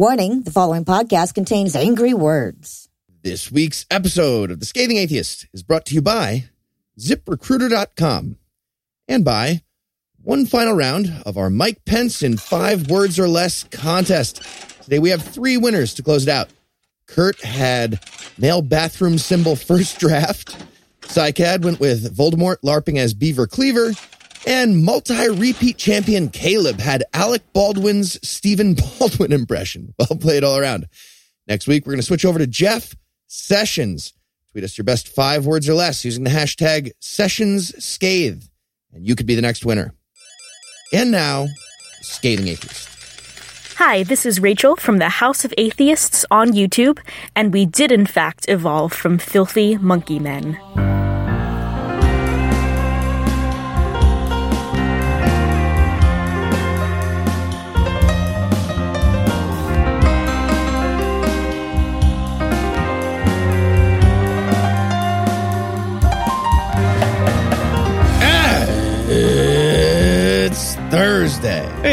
Warning the following podcast contains angry words. This week's episode of The Scathing Atheist is brought to you by ZipRecruiter.com and by one final round of our Mike Pence in five words or less contest. Today we have three winners to close it out. Kurt had male bathroom symbol first draft. Psycad went with Voldemort LARPing as Beaver Cleaver. And multi-repeat champion Caleb had Alec Baldwin's Stephen Baldwin impression. Well played all around. Next week, we're going to switch over to Jeff Sessions. Tweet us your best five words or less using the hashtag SessionsScathe, and you could be the next winner. And now, Scathing Atheist. Hi, this is Rachel from the House of Atheists on YouTube, and we did in fact evolve from filthy monkey men.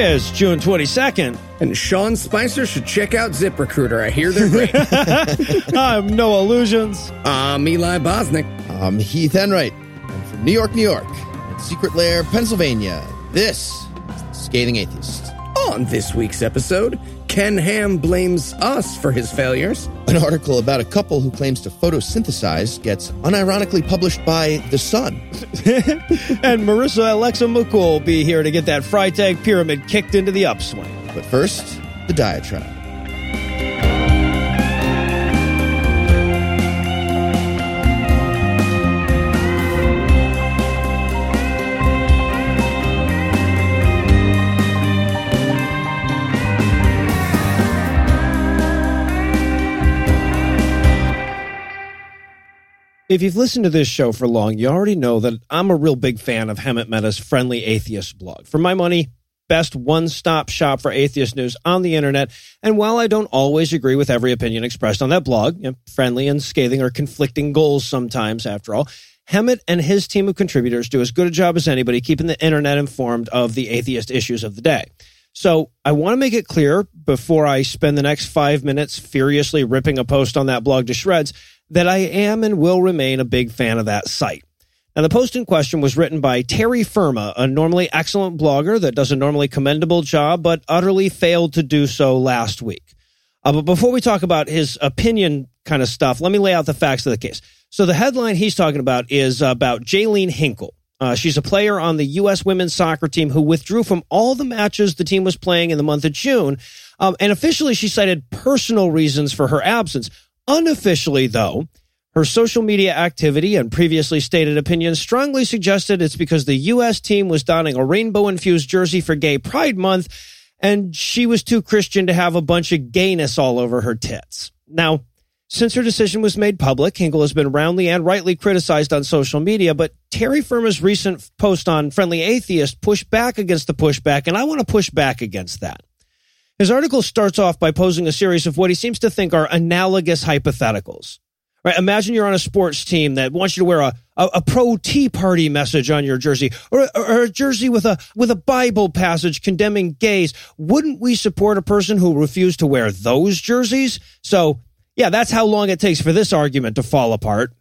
Thursday. It's June 22nd. And Sean Spicer should check out ZipRecruiter. I hear they're great. I'm Noah Lugeons. I'm Eli Bosnick. I'm Heath Enright. I'm from New York, New York, and Secret Lair, Pennsylvania. This is the Scathing Atheist. On this week's episode, Ken Ham blames us for his failures. An article about a couple who claims to photosynthesize gets unironically published by The Sun. and Marissa Alexa McCool will be here to get that Freytag pyramid kicked into the upswing. But first, the diatribe. If you've listened to this show for long, you already know that I'm a real big fan of Hemant Mehta's Friendly Atheist blog. For my money, best one-stop shop for atheist news on the internet. And while I don't always agree with every opinion expressed on that blog, you know, friendly and scathing are conflicting goals sometimes after all. Hemant and his team of contributors do as good a job as anybody keeping the internet informed of the atheist issues of the day. So I want to make it clear before I spend the next five minutes furiously ripping a post on that blog to shreds that I am and will remain a big fan of that site. Now, the post in question was written by Terry Firma, a normally excellent blogger that does a normally commendable job, but utterly failed to do so last week. Uh, but before we talk about his opinion kind of stuff, let me lay out the facts of the case. So the headline he's talking about is about Jaelene Hinkle. Uh, she's a player on the U.S. women's soccer team who withdrew from all the matches the team was playing in the month of June. Um, and officially, she cited personal reasons for her absence. Unofficially, though, her social media activity and previously stated opinions strongly suggested it's because the U.S. team was donning a rainbow infused jersey for Gay Pride Month and she was too Christian to have a bunch of gayness all over her tits. Now, since her decision was made public, Hinkle has been roundly and rightly criticized on social media, but Terry Firma's recent post on Friendly Atheist pushed back against the pushback, and I want to push back against that. His article starts off by posing a series of what he seems to think are analogous hypotheticals. Right? Imagine you're on a sports team that wants you to wear a, a, a pro Tea Party message on your jersey, or, or a jersey with a with a Bible passage condemning gays. Wouldn't we support a person who refused to wear those jerseys? So, yeah, that's how long it takes for this argument to fall apart.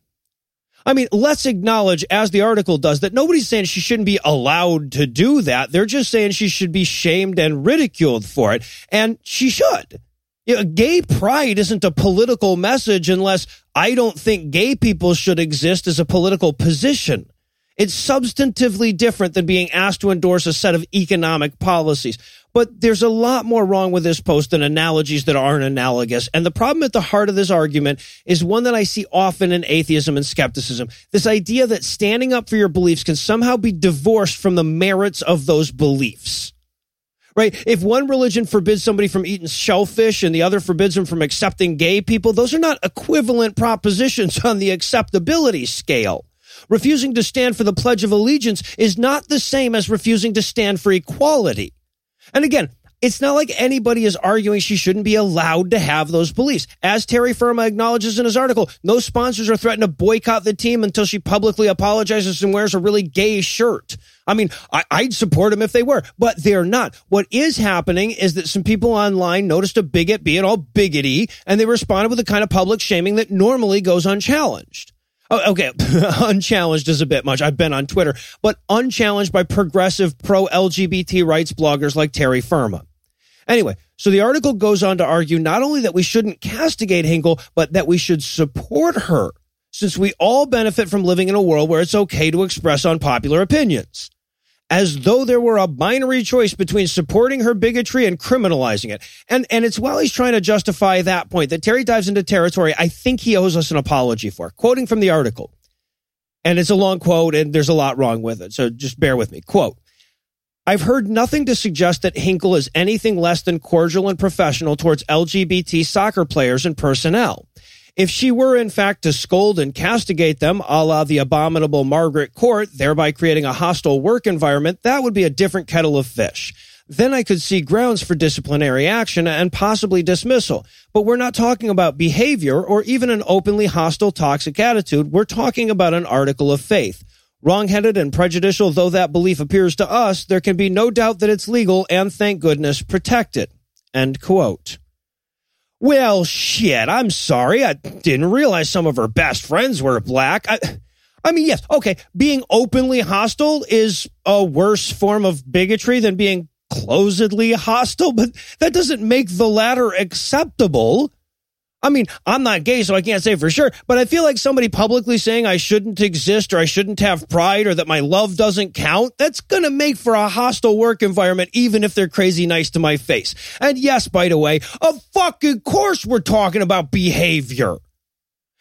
I mean, let's acknowledge, as the article does, that nobody's saying she shouldn't be allowed to do that. They're just saying she should be shamed and ridiculed for it. And she should. You know, gay pride isn't a political message unless I don't think gay people should exist as a political position. It's substantively different than being asked to endorse a set of economic policies. But there's a lot more wrong with this post than analogies that aren't analogous. And the problem at the heart of this argument is one that I see often in atheism and skepticism. This idea that standing up for your beliefs can somehow be divorced from the merits of those beliefs. Right? If one religion forbids somebody from eating shellfish and the other forbids them from accepting gay people, those are not equivalent propositions on the acceptability scale. Refusing to stand for the Pledge of Allegiance is not the same as refusing to stand for equality. And again, it's not like anybody is arguing she shouldn't be allowed to have those beliefs. As Terry Firma acknowledges in his article, no sponsors are threatening to boycott the team until she publicly apologizes and wears a really gay shirt. I mean, I, would support them if they were, but they're not. What is happening is that some people online noticed a bigot being all biggity, and they responded with the kind of public shaming that normally goes unchallenged. Oh, okay, unchallenged is a bit much. I've been on Twitter, but unchallenged by progressive pro LGBT rights bloggers like Terry Firma. Anyway, so the article goes on to argue not only that we shouldn't castigate Hinkle, but that we should support her, since we all benefit from living in a world where it's okay to express unpopular opinions as though there were a binary choice between supporting her bigotry and criminalizing it. And, and it's while he's trying to justify that point that Terry dives into territory I think he owes us an apology for. Quoting from the article. And it's a long quote and there's a lot wrong with it. So just bear with me. Quote. I've heard nothing to suggest that Hinkle is anything less than cordial and professional towards LGBT soccer players and personnel. If she were, in fact, to scold and castigate them, a la the abominable Margaret Court, thereby creating a hostile work environment, that would be a different kettle of fish. Then I could see grounds for disciplinary action and possibly dismissal. But we're not talking about behavior or even an openly hostile, toxic attitude. We're talking about an article of faith. Wrongheaded and prejudicial though that belief appears to us, there can be no doubt that it's legal and, thank goodness, protected. End quote. Well, shit, I'm sorry. I didn't realize some of her best friends were black. I, I mean, yes, okay, being openly hostile is a worse form of bigotry than being closedly hostile, but that doesn't make the latter acceptable. I mean, I'm not gay, so I can't say for sure, but I feel like somebody publicly saying I shouldn't exist or I shouldn't have pride or that my love doesn't count, that's gonna make for a hostile work environment, even if they're crazy nice to my face. And yes, by the way, of fucking course we're talking about behavior.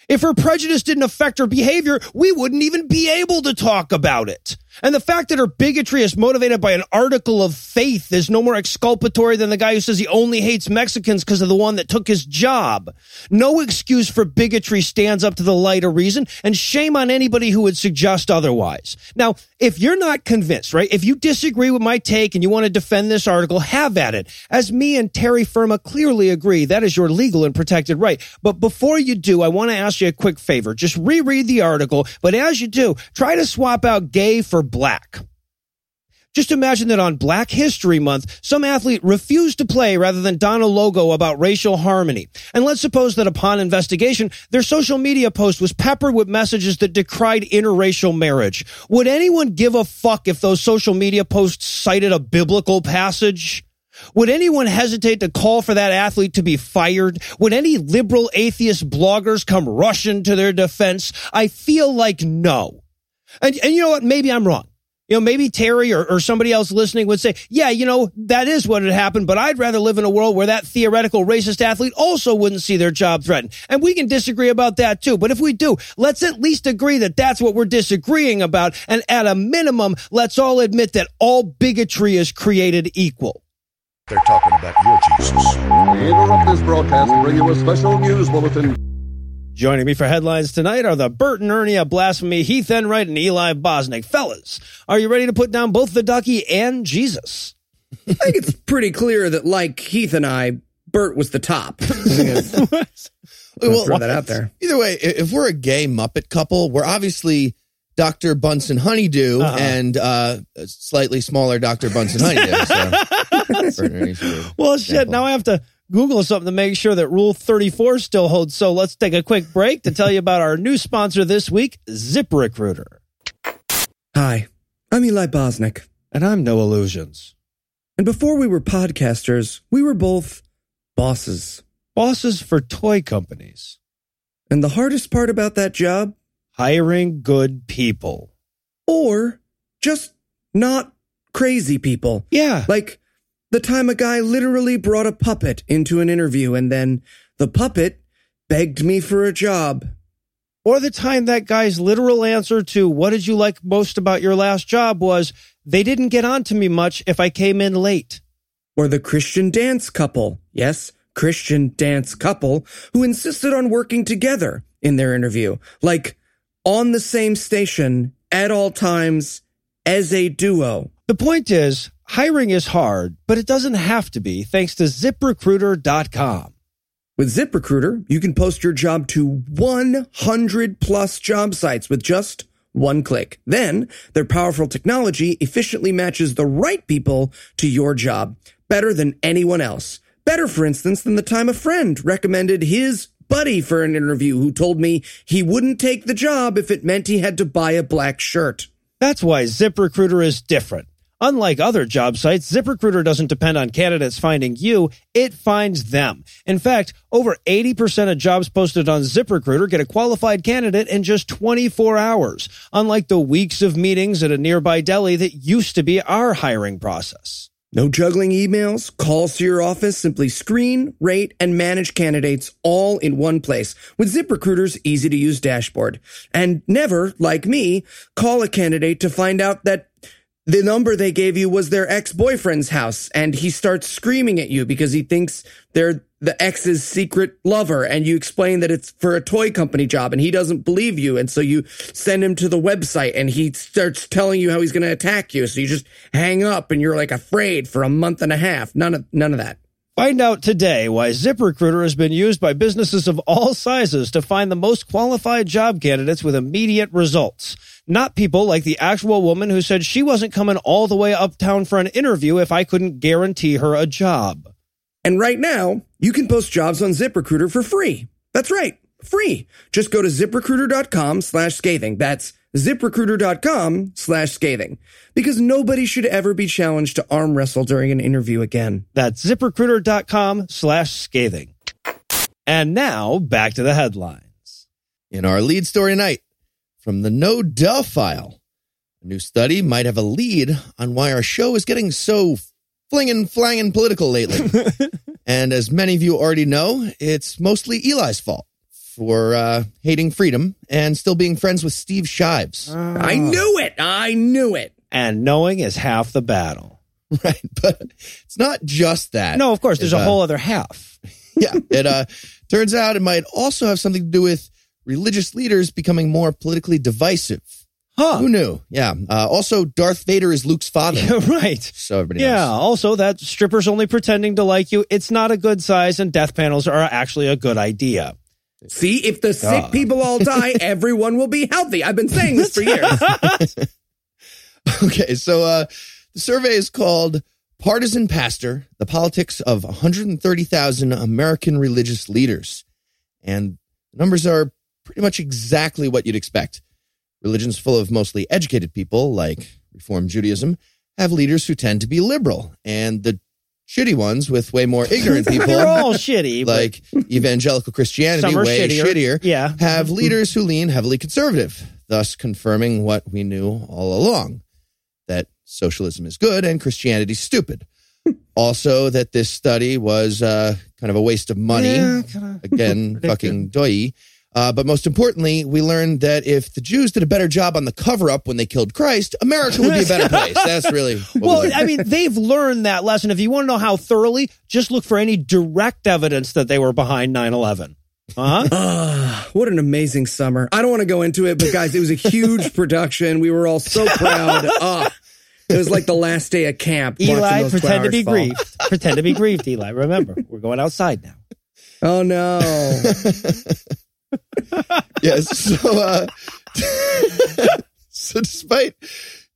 If her prejudice didn't affect her behavior, we wouldn't even be able to talk about it. And the fact that her bigotry is motivated by an article of faith is no more exculpatory than the guy who says he only hates Mexicans because of the one that took his job. No excuse for bigotry stands up to the light of reason, and shame on anybody who would suggest otherwise. Now, if you're not convinced, right, if you disagree with my take and you want to defend this article, have at it. As me and Terry Firma clearly agree, that is your legal and protected right. But before you do, I want to ask you a quick favor. Just reread the article, but as you do, try to swap out gay for black. Just imagine that on Black History Month, some athlete refused to play rather than don a logo about racial harmony. And let's suppose that upon investigation, their social media post was peppered with messages that decried interracial marriage. Would anyone give a fuck if those social media posts cited a biblical passage? Would anyone hesitate to call for that athlete to be fired? Would any liberal atheist bloggers come rushing to their defense? I feel like no. And, and you know what? Maybe I'm wrong. You know, maybe Terry or, or somebody else listening would say, yeah, you know, that is what had happened, but I'd rather live in a world where that theoretical racist athlete also wouldn't see their job threatened. And we can disagree about that too. But if we do, let's at least agree that that's what we're disagreeing about. And at a minimum, let's all admit that all bigotry is created equal. They're talking about your Jesus. We interrupt this broadcast and bring you a special news bulletin. Joining me for headlines tonight are the Bert and Ernie of Blasphemy, Heath Enright, and Eli Bosnick. Fellas, are you ready to put down both the ducky and Jesus? I think it's pretty clear that, like Heath and I, Bert was the top. well, throw that out there. Either way, if we're a gay Muppet couple, we're obviously Dr. Bunsen Honeydew uh-huh. and uh, a slightly smaller Dr. Bunsen Honeydew. So, well, shit, now I have to Google something to make sure that Rule 34 still holds. So let's take a quick break to tell you about our new sponsor this week, ZipRecruiter. Hi, I'm Eli Bosnick. And I'm Noah Lugeons. And before we were podcasters, we were both bosses. Bosses for toy companies. And the hardest part about that job? Hiring good people. Or just not crazy people. Yeah. Like the time a guy literally brought a puppet into an interview and then the puppet begged me for a job. Or the time that guy's literal answer to what did you like most about your last job was they didn't get on to me much if I came in late. Or the Christian dance couple. Yes, Christian dance couple who insisted on working together in their interview. Like on the same station at all times as a duo. The point is, hiring is hard, but it doesn't have to be thanks to ziprecruiter.com. With ZipRecruiter, you can post your job to 100 plus job sites with just one click. Then, their powerful technology efficiently matches the right people to your job better than anyone else. Better, for instance, than the time a friend recommended his buddy for an interview who told me he wouldn't take the job if it meant he had to buy a black shirt. That's why ZipRecruiter is different. Unlike other job sites, ZipRecruiter doesn't depend on candidates finding you, it finds them. In fact, over 80% of jobs posted on ZipRecruiter get a qualified candidate in just 24 hours, unlike the weeks of meetings at a nearby deli that used to be our hiring process. No juggling emails, calls to your office, simply screen, rate, and manage candidates all in one place with ZipRecruiter's easy to use dashboard. And never, like me, call a candidate to find out that the number they gave you was their ex-boyfriend's house and he starts screaming at you because he thinks they're the ex's secret lover and you explain that it's for a toy company job and he doesn't believe you and so you send him to the website and he starts telling you how he's going to attack you so you just hang up and you're like afraid for a month and a half. None of none of that Find out today why ZipRecruiter has been used by businesses of all sizes to find the most qualified job candidates with immediate results. Not people like the actual woman who said she wasn't coming all the way uptown for an interview if I couldn't guarantee her a job. And right now, you can post jobs on ZipRecruiter for free. That's right, free. Just go to ziprecruiter.com slash scathing. That's ziprecruiter.com slash scathing. Because nobody should ever be challenged to arm wrestle during an interview again. That's ziprecruiter.com slash scathing. And now back to the headlines. In our lead story tonight, from the No Duh file, a new study might have a lead on why our show is getting so flinging, flanging political lately. and as many of you already know, it's mostly Eli's fault for uh, hating freedom and still being friends with Steve Shives. I knew it. I knew it. And knowing is half the battle. Right. But it's not just that. No, of course, there's It, a uh, whole other half. yeah. It uh, turns out it might also have something to do with religious leaders becoming more politically divisive. Huh. Who knew? Yeah. Uh, also, Darth Vader is Luke's father. right. So everybody Yeah. knows. Also, that strippers only pretending to like you, it's not a good size, and death panels are actually a good idea. See, if the sick people all die, everyone will be healthy. I've been saying this for years. Okay, so uh, the survey is called Partisan Pastor The Politics of 130,000 American Religious Leaders. And the numbers are pretty much exactly what you'd expect. Religions full of mostly educated people, like Reform Judaism, have leaders who tend to be liberal. And the shitty ones with way more ignorant people, They're all shitty. but like evangelical Christianity, way shittier. shittier, Yeah. have leaders who lean heavily conservative, thus confirming what we knew all along that socialism is good and Christianity stupid. also, that this study was uh, kind of a waste of money. Yeah, Again, fucking doy. Uh, but most importantly, we learned that if the Jews did a better job on the cover up when they killed Christ, America would be a better place. That's really what we Well, learned. I mean, they've learned that lesson. If you want to know how thoroughly, just look for any direct evidence that they were behind 9 11. Uh-huh. Ah, what an amazing summer. I don't want to go into it, but guys, it was a huge production. We were all so proud. Ah, it was like the last day of camp. Eli, those pretend to be fall. grieved. pretend to be grieved, Eli. Remember, we're going outside now. Oh no. Yes. So, uh, so despite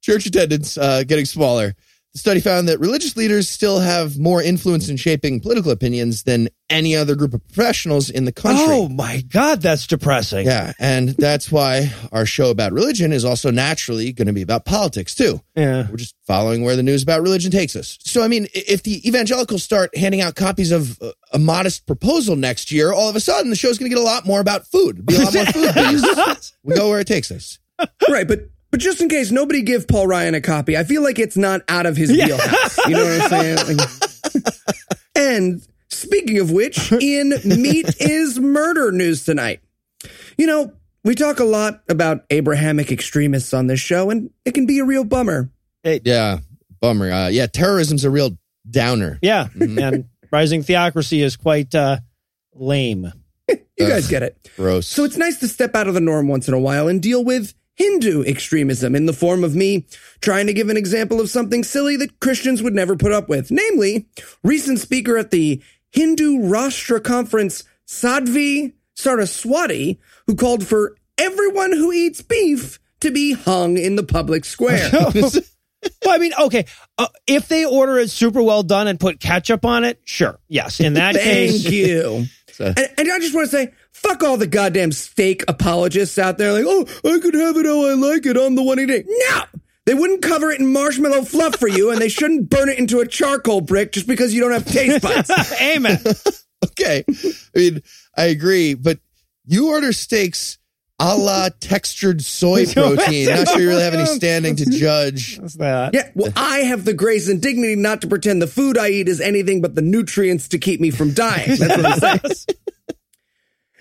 church attendance uh, getting smaller, the study found that religious leaders still have more influence in shaping political opinions than any other group of professionals in the country. Oh my God, that's depressing. Yeah, and that's why our show about religion is also naturally going to be about politics too. Yeah. We're just following where the news about religion takes us. So, I mean, if the evangelicals start handing out copies of uh, a modest proposal next year, all of a sudden the show's going to get a lot more about food. It'll be a lot more food. We go where it takes us. right, but but just in case nobody give Paul Ryan a copy, I feel like it's not out of his wheelhouse. You know what I'm saying? Like- and speaking of which, in Meat is Murder news tonight. You know, we talk a lot about Abrahamic extremists on this show, and it can be a real bummer. Yeah, bummer. Uh, yeah, terrorism's a real downer. Yeah. And rising theocracy is quite uh, lame. You guys get it. Gross. So it's nice to step out of the norm once in a while and deal with Hindu extremism in the form of me trying to give an example of something silly that Christians would never put up with. Namely, recent speaker at the Hindu Rashtra Conference, Sadhvi Saraswati, who called for everyone who eats beef to be hung in the public square. well, I mean, okay, uh, if they order it super well done and put ketchup on it, sure, yes. In that Thank case, you. and, and I just want to say, fuck all the goddamn steak apologists out there. Like, oh, I could have it how I like it. I'm the one eating. No, they wouldn't cover it in marshmallow fluff for you, and they shouldn't burn it into a charcoal brick just because you don't have taste buds. amen. Okay. I mean, I agree, but you order steaks a la textured soy protein. Not sure you really have any standing to judge. What's that? Yeah, well, I have the grace and dignity not to pretend the food I eat is anything but the nutrients to keep me from dying. That's what I'm saying.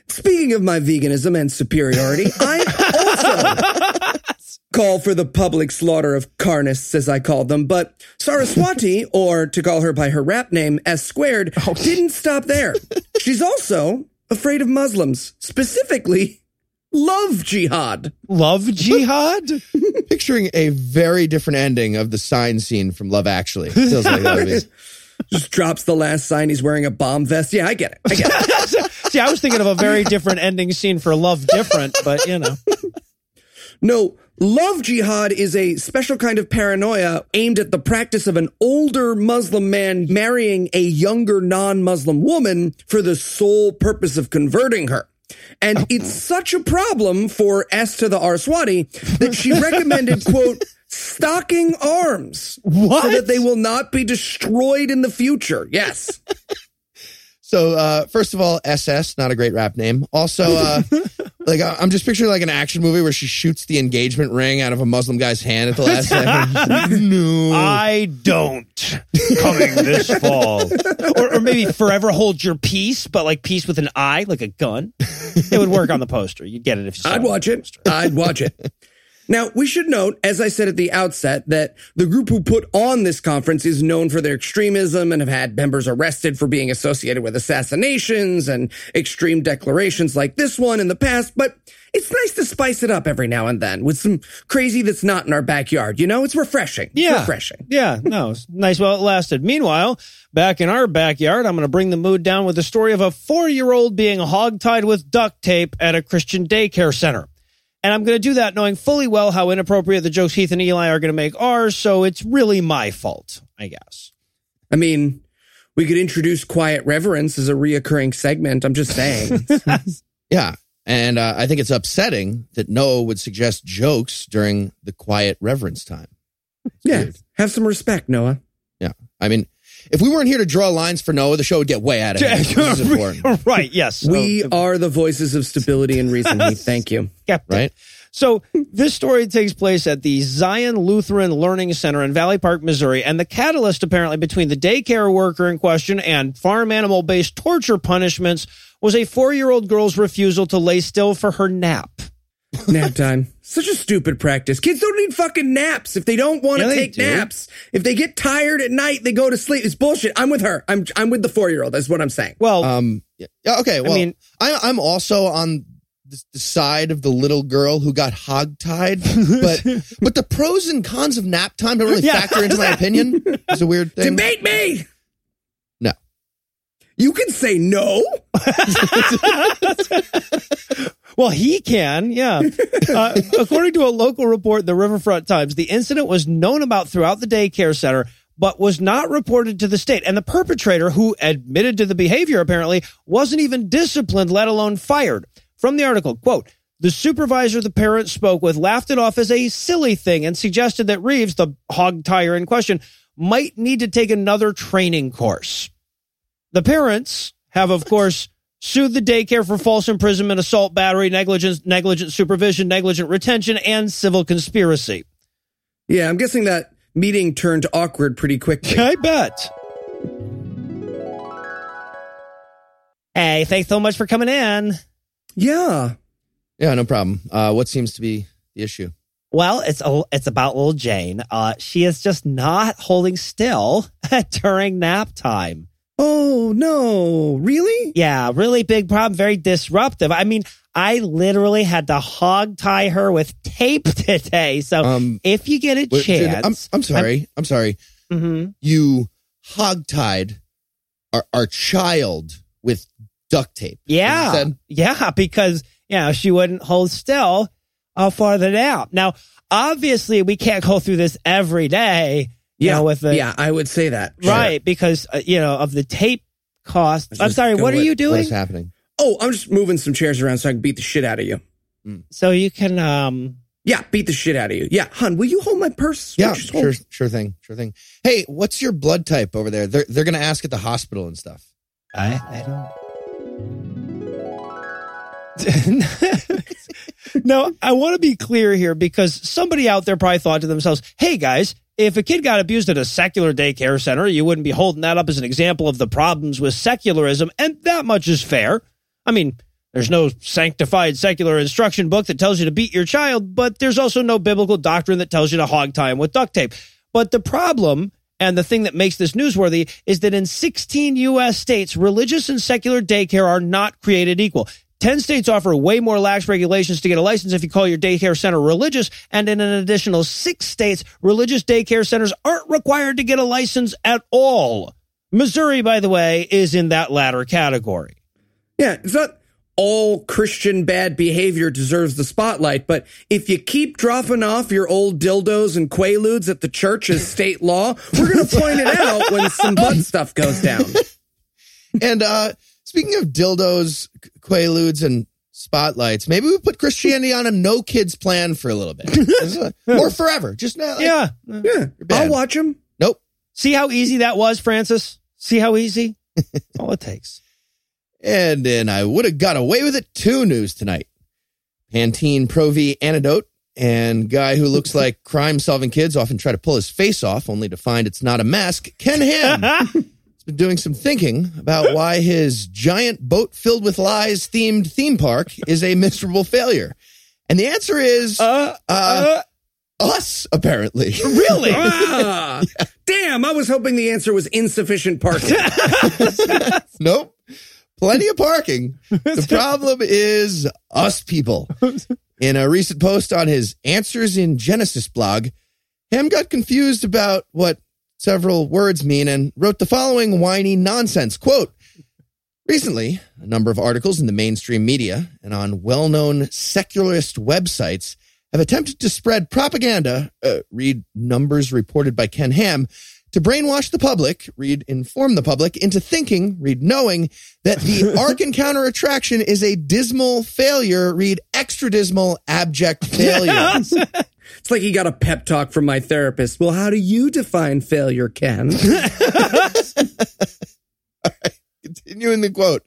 Speaking of my veganism and superiority, I also call for the public slaughter of carnists, as I call them. But Saraswati, or to call her by her rap name, S squared, oh. didn't stop there. She's also afraid of Muslims, specifically love jihad. Love jihad? Picturing a very different ending of the sign scene from Love Actually. Feels like that. Just drops the last sign. He's wearing a bomb vest. Yeah, I get it. I get it. See, I was thinking of a very different ending scene for Love Different, but you know. No, love jihad is a special kind of paranoia aimed at the practice of an older Muslim man marrying a younger non-Muslim woman for the sole purpose of converting her. And it's such a problem for S to the Arswati that she recommended, quote, stocking arms What? so that they will not be destroyed in the future. Yes. So, uh, first of all, SS, not a great rap name. Also, uh, like I'm just picturing like an action movie where she shoots the engagement ring out of a Muslim guy's hand at the last second. no. I don't coming this fall. Or, or maybe forever hold your peace, but like peace with an eye, like a gun. It would work on the poster. You'd get it if you saw I'd watch it. I'd watch it. Now, we should note, as I said at the outset, that the group who put on this conference is known for their extremism and have had members arrested for being associated with assassinations and extreme declarations like this one in the past, but it's nice to spice it up every now and then with some crazy that's not in our backyard. You know, it's refreshing. Yeah. refreshing. Yeah, no, it's nice while it lasted. Meanwhile, back in our backyard, I'm going to bring the mood down with the story of a four year old being hogtied with duct tape at a Christian daycare center. And I'm going to do that knowing fully well how inappropriate the jokes Heath and Eli are going to make are, so it's really my fault, I guess. I mean, we could introduce quiet reverence as a reoccurring segment. I'm just saying. Yeah. And uh, I think it's upsetting that Noah would suggest jokes during the quiet reverence time. yeah. weird. Have some respect, Noah. Yeah. I mean, if we weren't here to draw lines for Noah, the show would get way out of hand. This is important, right, yes. We So- are the voices of stability and reason. Heath. Thank you. Captain. right? So this story takes place at the Zion Lutheran Learning Center in Valley Park, Missouri, and the catalyst apparently between the daycare worker in question and farm animal based torture punishments was a four year old girl's refusal to lay still for her nap. Nap time. Such a stupid practice. Kids don't need fucking naps. If they don't want to Yeah, take do. naps, if they get tired at night, they go to sleep. It's bullshit. I'm with her. I'm I'm with the four year old. That's what I'm saying. Well, Um, yeah, okay. Well, I mean- I, I'm also on the, the side of the little girl who got hogtied, but but the pros and cons of nap time don't really Yeah. factor into my opinion. It's a weird thing. Debate me. You can say no. Well, he can, yeah. Uh, according to a local report, the Riverfront Times, the incident was known about throughout the daycare center, but was not reported to the state. And the perpetrator, who admitted to the behavior apparently, wasn't even disciplined, let alone fired. From the article, quote, the supervisor the parent spoke with laughed it off as a silly thing and suggested that Reeves, the hog tire in question, might need to take another training course. The parents have, of course, sued the daycare for false imprisonment, assault, battery, negligence, negligent supervision, negligent retention, and civil conspiracy. Yeah, I'm guessing that meeting turned awkward pretty quickly. I bet. Hey, thanks so much for coming in. yeah. Yeah, no problem. Uh, what seems to be the issue? Well, it's a, it's about little Jane. Uh, she is just not holding still during nap time. Oh, no. Really? Yeah, really big problem, very disruptive. I mean, I literally had to hog tie her with tape today. So Um, if you get a Wait, chance, I'm, I'm sorry. I'm, sorry. Mhm. You hogtied our, our child with duct tape. Yeah. Yeah, because, you know, she wouldn't hold still uh, farther down. Now, obviously, we can't go through this every day, you know, with the, yeah, I would say that. right, because, uh, you know, of the tape cost. I'm sorry, what are you doing? is happening? Oh, I'm just moving some chairs around so I can beat the shit out of you. So you can, um, Yeah, beat the shit out of you. Yeah, hun, will you hold my purse? Yeah, Will you just hold- sure, sure thing, sure thing. Hey, what's your blood type over there? They're they're gonna ask at the hospital and stuff. I, I don't. no, I want to be clear here because somebody out there probably thought to themselves, hey guys, if a kid got abused at a secular daycare center, you wouldn't be holding that up as an example of the problems with secularism, and that much is fair. I mean, there's no sanctified secular instruction book that tells you to beat your child, but there's also no biblical doctrine that tells you to hog tie him with duct tape. But the problem and the thing that makes this newsworthy is that in 16 U.S. states, religious and secular daycare are not created equal. 10 states offer way more lax regulations to get a license if you call your daycare center religious. And in an additional six states, religious daycare centers aren't required to get a license at all. Missouri, by the way, is in that latter category. Yeah, it's not all Christian bad behavior deserves the spotlight, but if you keep dropping off your old dildos and quaaludes at the church as state law, we're going to point it out when some butt stuff goes down. And uh speaking of dildos, quaaludes, and spotlights, maybe we put Christianity on a no kids plan for a little bit, or forever. Just now, like, Yeah. Yeah. I'll watch them. Nope. See how easy that was, Francis? See how easy? That's all it takes. And then I would have got away with it. Two news tonight. Pantene Pro V antidote and guy who looks like crime solving kids often try to pull his face off only to find it's not a mask. Ken Ham been doing some thinking about why his giant boat filled with lies themed theme park is a miserable failure. And the answer is Uh, uh, us, apparently. really? Ah, Damn, I was hoping the answer was insufficient parking. Nope. Plenty of parking. The problem is us people. In a recent post on his Answers in Genesis blog, Ham got confused about what several words mean and wrote the following whiny nonsense quote. Recently, a number of articles in the mainstream media and on well known secularist websites have attempted to spread propaganda, uh, read numbers reported by Ken Ham, to brainwash the public, read inform the public, into thinking, read knowing, that the Ark Encounter attraction is a dismal failure, read extra dismal, abject failure. It's like he got a pep talk from my therapist. Well, how do you define failure, Ken? Continuing the quote.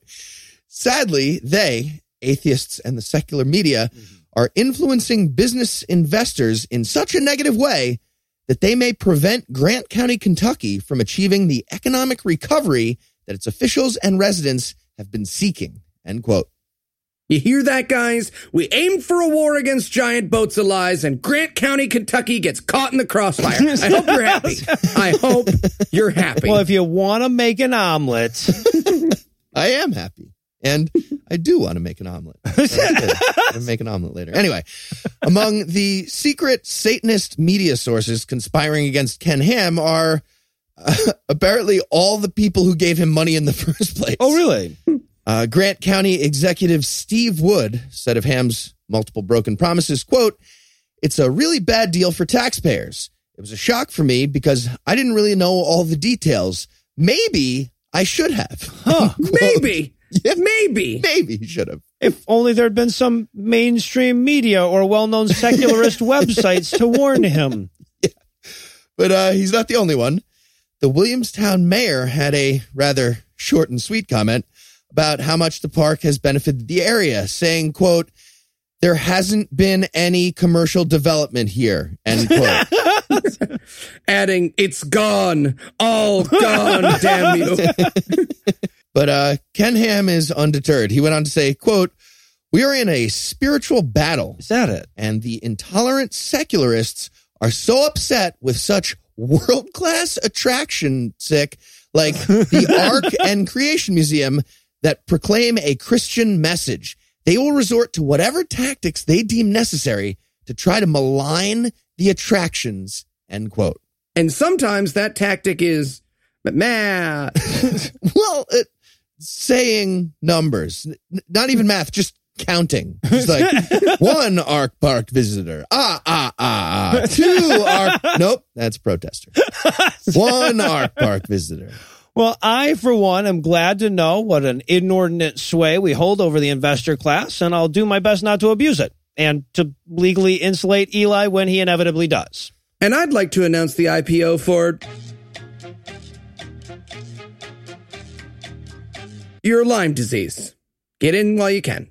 Sadly, they, atheists and the secular media, mm-hmm. are influencing business investors in such a negative way that they may prevent Grant County, Kentucky from achieving the economic recovery that its officials and residents have been seeking. End quote. You hear that, guys? We aimed for a war against giant boats of lies, and Grant County, Kentucky gets caught in the crossfire. I hope you're happy. I hope you're happy. Well, if you want to make an omelet, I am happy. And I do want to make an omelet. I'm make an omelet later. Anyway, among the secret Satanist media sources conspiring against Ken Ham are uh, apparently all the people who gave him money in the first place. oh really? Uh, Grant County executive Steve Wood said of Ham's multiple broken promises, quote, it's a really bad deal for taxpayers. It was a shock for me because I didn't really know all the details. Maybe I should have. Huh. maybe, Yeah. maybe. Maybe he should have. If only there'd been some mainstream media or well-known secularist websites to warn him. Yeah. But uh, he's not the only one. The Williamstown mayor had a rather short and sweet comment about how much the park has benefited the area, saying, quote, there hasn't been any commercial development here, end quote. Adding, it's gone. All gone, damn you. but uh, Ken Ham is undeterred. He went on to say, quote, we are in a spiritual battle Is that it? and the intolerant secularists are so upset with such world class attraction sick like the Ark and Creation Museum that proclaim a Christian message. They will resort to whatever tactics they deem necessary to try to malign the attractions. End quote. And sometimes that tactic is math. Well, it, saying numbers, N- not even math, just counting. It's like one Ark Park visitor. Ah, ah, ah, ah. Two Ark. Nope, that's protester. One Ark Park visitor. Well, I, for one, am glad to know what an inordinate sway we hold over the investor class, and I'll do my best not to abuse it and to legally insulate Eli when he inevitably does. And I'd like to announce the IPO for your Lyme disease. Get in while you can.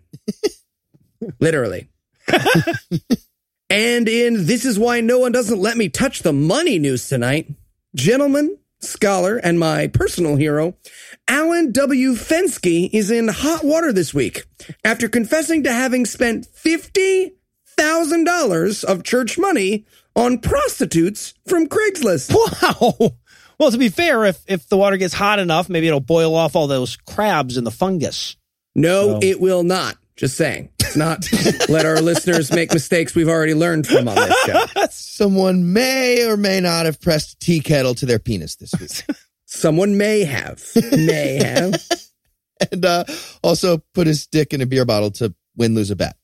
Literally. and in This Is Why No One Doesn't Let Me Touch the Money news tonight, gentleman, scholar, and my personal hero, Alan W. Fensky is in hot water this week after confessing to having spent $50,000 of church money on prostitutes from Craigslist. Wow. Well, to be fair, if, if the water gets hot enough, maybe it'll boil off all those crabs and the fungus. No, it will not. Just saying. Not let our listeners make mistakes we've already learned from on this show. Someone may or may not have pressed a tea kettle to their penis this week. Someone may have. May have. and uh, also put his dick in a beer bottle to win lose a bet.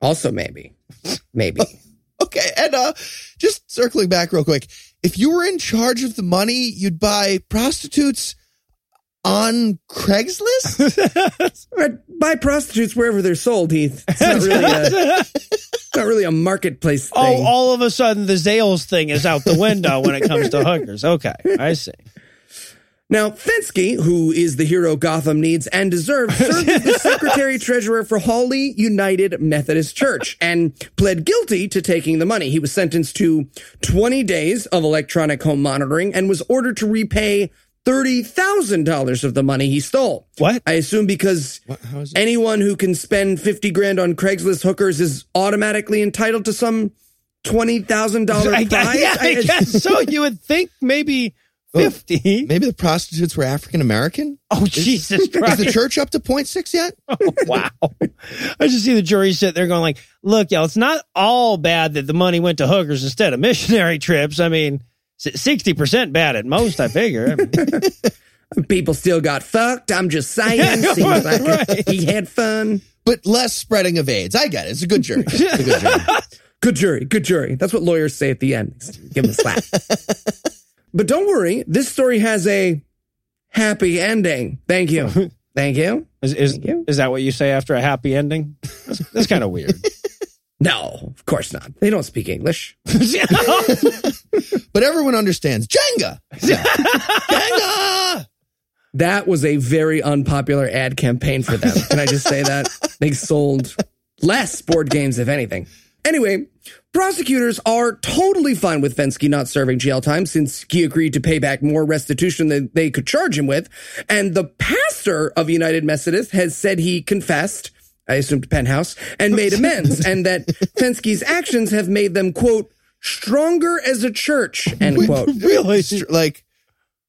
Also, maybe. Maybe. Okay, and uh, just circling back real quick, if you were in charge of the money, you'd buy prostitutes on Craigslist. But Buy prostitutes wherever they're sold, Heath. It's not really a, it's not really a marketplace oh, thing. Oh, all of a sudden the Zales thing is out the window when it comes to hookers. Okay, I see. Now, Fensky, who is the hero Gotham needs and deserves, served as the secretary treasurer for Hawley United Methodist Church and pled guilty to taking the money. He was sentenced to 20 days of electronic home monitoring and was ordered to repay $30,000 of the money he stole. What? I assume because is it? anyone who can spend 50 grand on Craigslist hookers is automatically entitled to some $20,000 I prize. guess, yeah, I guess so. You would think maybe 50. Maybe the prostitutes were African American. Oh, Jesus Christ. Is the church up to point six yet? Oh, wow. I just see the jury sit there going like, look, y'all, it's not all bad that the money went to hookers instead of missionary trips. I mean, s- 60% bad at most, I figure. People still got fucked. I'm just saying. Seems like Right. he had fun. But less spreading of AIDS. I get it. It's a good jury. It's a good jury. Good jury, good jury. That's what lawyers say at the end. Give him a slap. but don't worry, this story has a happy ending. Thank you. Thank you. is, is, Thank you. is that what you say after a happy ending? That's, that's kind of weird. No, of course not. They don't speak English. But everyone understands Jenga. Jenga. That was a very unpopular ad campaign for them. Can I just say that? They sold less board games, if anything. Anyway, prosecutors are totally fine with Fensky not serving jail time since he agreed to pay back more restitution than they could charge him with. And the pastor of United Methodist has said he confessed, I assumed Penthouse, and made amends, and that Fensky's actions have made them, quote, stronger as a church, end quote. Really? Like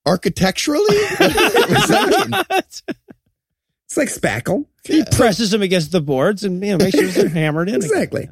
architecturally? What that mean? It's like spackle. He presses them against the boards and you know, makes sure they're hammered in. again. Exactly.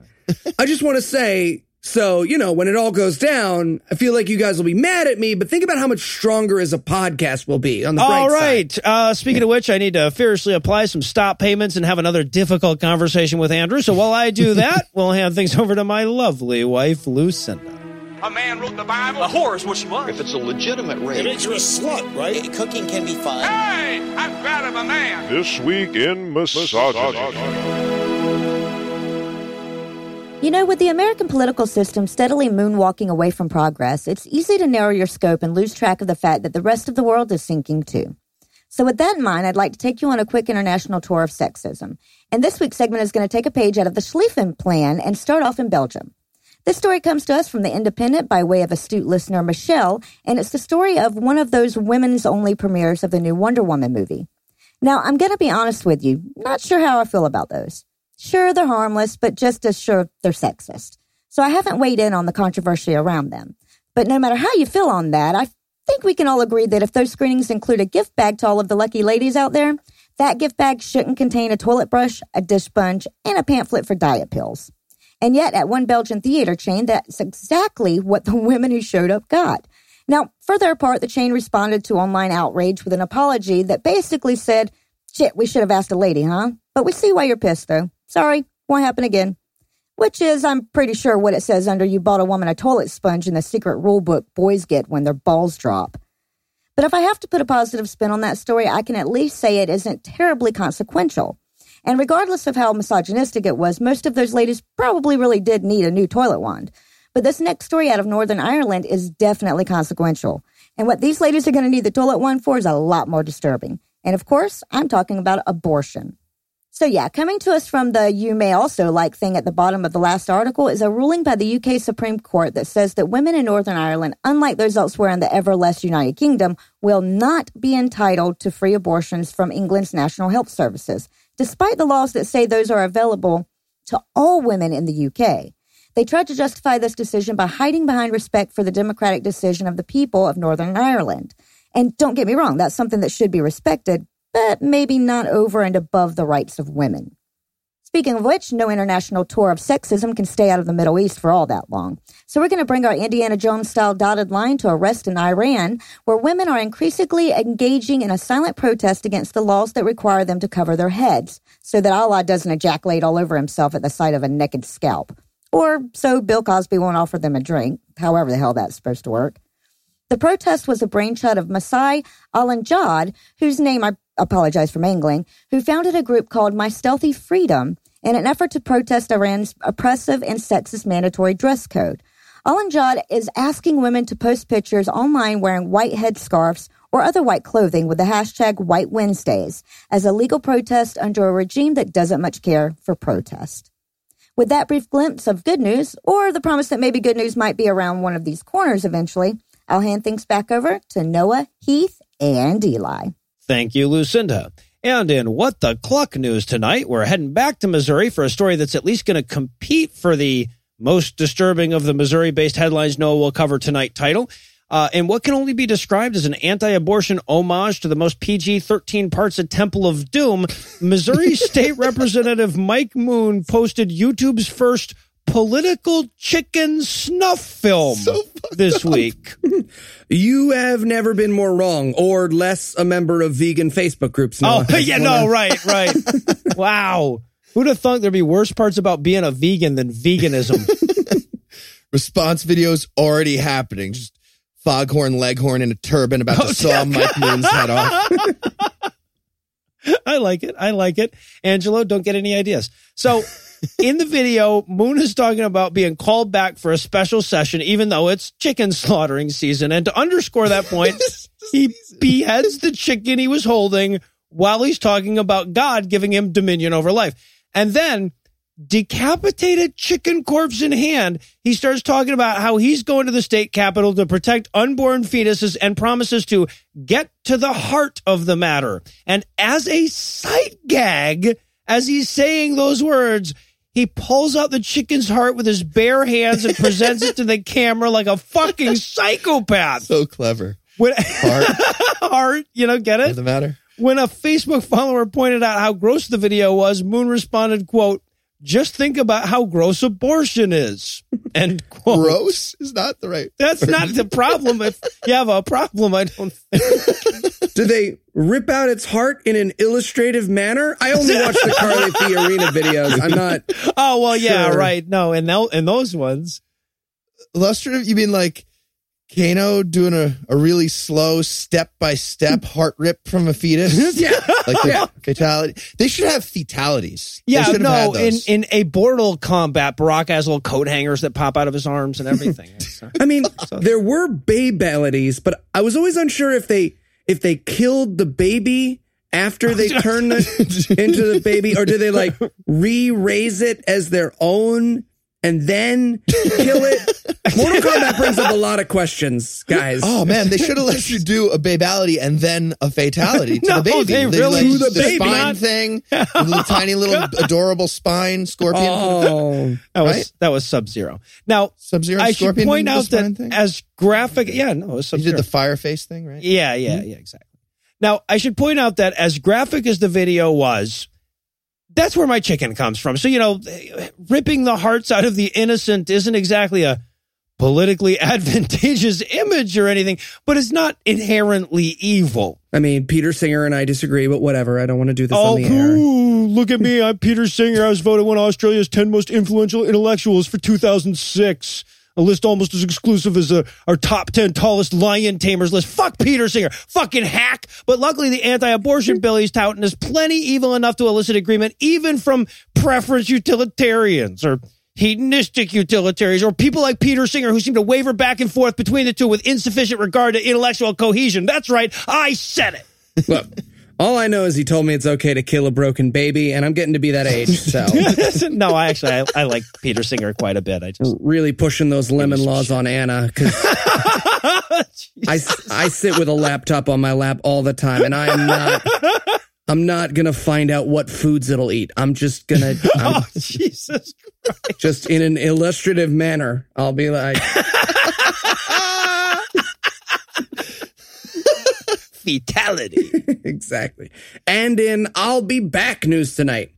I just want to say, so, you know, when it all goes down, I feel like you guys will be mad at me, but think about how much stronger as a podcast will be on the bright All side. right. Uh, speaking of which, I need to fiercely apply some stop payments and have another difficult conversation with Andrew. So while I do that, we'll hand things over to my lovely wife, Lucinda. A man wrote the Bible. A whore is what she was. If it's a legitimate rape, makes you a slut, right? Cooking can be fun. Hey, I'm proud of a man. This week in misogyny. You know, with the American political system steadily moonwalking away from progress, it's easy to narrow your scope and lose track of the fact that the rest of the world is sinking too. So, with that in mind, I'd like to take you on a quick international tour of sexism. And this week's segment is going to take a page out of the Schlieffen Plan and start off in Belgium. This story comes to us from The Independent by way of astute listener Michelle, and it's the story of one of those women's only premieres of the new Wonder Woman movie. Now, I'm going to be honest with you, not sure how I feel about those. Sure, they're harmless, but just as sure they're sexist. So I haven't weighed in on the controversy around them. But no matter how you feel on that, I think we can all agree that if those screenings include a gift bag to all of the lucky ladies out there, that gift bag shouldn't contain a toilet brush, a dish sponge, and a pamphlet for diet pills. And yet, at one Belgian theater chain, that's exactly what the women who showed up got. Now, further apart, the chain responded to online outrage with an apology that basically said, Shit, we should have asked a lady, huh? But we see why you're pissed, though. Sorry, won't happen again. Which is, I'm pretty sure, what it says under you bought a woman a toilet sponge in the secret rule book boys get when their balls drop. But if I have to put a positive spin on that story, I can at least say it isn't terribly consequential. And regardless of how misogynistic it was, most of those ladies probably really did need a new toilet wand. But this next story out of Northern Ireland is definitely consequential. And what these ladies are going to need the toilet wand for is a lot more disturbing. And of course, I'm talking about abortion. So yeah, coming to us from the you may also like thing at the bottom of the last article is a ruling by the UK Supreme Court that says that women in Northern Ireland, unlike those elsewhere in the ever less United Kingdom, will not be entitled to free abortions from England's National Health Services, despite the laws that say those are available to all women in the UK. They tried to justify this decision by hiding behind respect for the democratic decision of the people of Northern Ireland. And don't get me wrong, that's something that should be respected, but maybe not over and above the rights of women. Speaking of which, no international tour of sexism can stay out of the Middle East for all that long. So we're going to bring our Indiana Jones style dotted line to a rest in Iran, where women are increasingly engaging in a silent protest against the laws that require them to cover their heads, so that Allah doesn't ejaculate all over himself at the sight of a naked scalp. Or so Bill Cosby won't offer them a drink, however the hell that's supposed to work. The protest was a brainchild of Masih Alinejad, whose name I apologize for mangling, who founded a group called My Stealthy Freedom in an effort to protest Iran's oppressive and sexist mandatory dress code. Alinejad is asking women to post pictures online wearing white headscarves or other white clothing with the hashtag White Wednesdays as a legal protest under a regime that doesn't much care for protest. With that brief glimpse of good news, or the promise that maybe good news might be around one of these corners eventually, I'll hand things back over to Noah, Heath, and Eli. Thank you, Lucinda. And in What the Cluck news tonight, we're heading back to Missouri for a story that's at least going to compete for the most disturbing of the Missouri based headlines Noah will cover tonight title. Uh, and what can only be described as an anti abortion homage to the most PG 13 parts of Temple of Doom, Missouri State Representative Mike Moon posted YouTube's first political chicken snuff film So this week. You have never been more wrong or less a member of vegan Facebook groups. Oh, yeah, no, right, right. wow. Who'd have thought there'd be worse parts about being a vegan than veganism? Response videos already happening. Just foghorn leghorn in a turban about Oh, to saw Mike Moon's head off. I like it. I like it. Angelo, don't get any ideas. So in the video, Moon is talking about being called back for a special session, even though it's chicken slaughtering season. And to underscore that point, he beheads the chicken he was holding while he's talking about God giving him dominion over life. And then decapitated chicken corpse in hand, he starts talking about how he's going to the state capitol to protect unborn fetuses and promises to get to the heart of the matter. And as a sight gag, as he's saying those words, he pulls out the chicken's heart with his bare hands and presents it to the camera like a fucking psychopath. So clever. When, Heart heart, you know, get it? doesn't matter. When a Facebook follower pointed out how gross the video was, Moon responded, quote, just think about how gross abortion is. End quote. Gross is not the right. That's not the problem. If you have a problem, I don't think. Do they rip out its heart in an illustrative manner? I only watch the Carly Fiorina videos. I'm not. Oh, well, yeah, Sure. right. No, and, tho- and those ones. Illustrative, you mean like Kano doing a, a really slow step by step heart rip from a fetus? Yeah. Like the fatality. They should have fatalities. They Yeah, have no, had in, those. in a Bortle combat, Barack has little coat hangers that pop out of his arms and everything. It's, I mean, there were babalities, but I was always unsure if they if they killed the baby after they turned it into the baby, or did they like re-raise it as their own and then kill it. Mortal Kombat brings up a lot of questions, guys. Oh man, they should have let you do a babality and then a fatality to No, the baby. they really- let To the the baby, spine not- thing, the little tiny little oh, adorable spine scorpion. Oh, That was Right? that was Sub Zero. Now Sub-Zero I should point out that thing? as graphic, yeah, no, it was He Sub did the fire face thing, right? Yeah, yeah, hmm? yeah, exactly. Now, I should point out that as graphic as the video was, that's where my chicken comes from. So, you know, ripping the hearts out of the innocent isn't exactly a politically advantageous image or anything, but it's not inherently evil. I mean, Peter Singer and I disagree, but whatever. I don't want to do this Oh, on the air. ooh, look at me. I'm Peter Singer. I was voted one of Australia's 10 most influential intellectuals for 2006. A list almost as exclusive as uh, our top 10 tallest lion tamers list. Fuck Peter Singer. Fucking hack. But luckily, the anti abortion bill he's touting is plenty evil enough to elicit agreement, even from preference utilitarians or hedonistic utilitarians or people like Peter Singer who seem to waver back and forth between the two with insufficient regard to intellectual cohesion. That's right. I said it. Look, all I know is he told me it's okay to kill a broken baby, and I'm getting to be that age. So no, I actually I, I like Peter Singer quite a bit. I just really pushing those lemon laws on Anna because I, I sit with a laptop on my lap all the time, and I am not. I'm not gonna find out what foods it'll eat. I'm just gonna, oh, I'm oh Jesus just in an illustrative manner. I'll be like, fatality. exactly. And in I'll be back news tonight.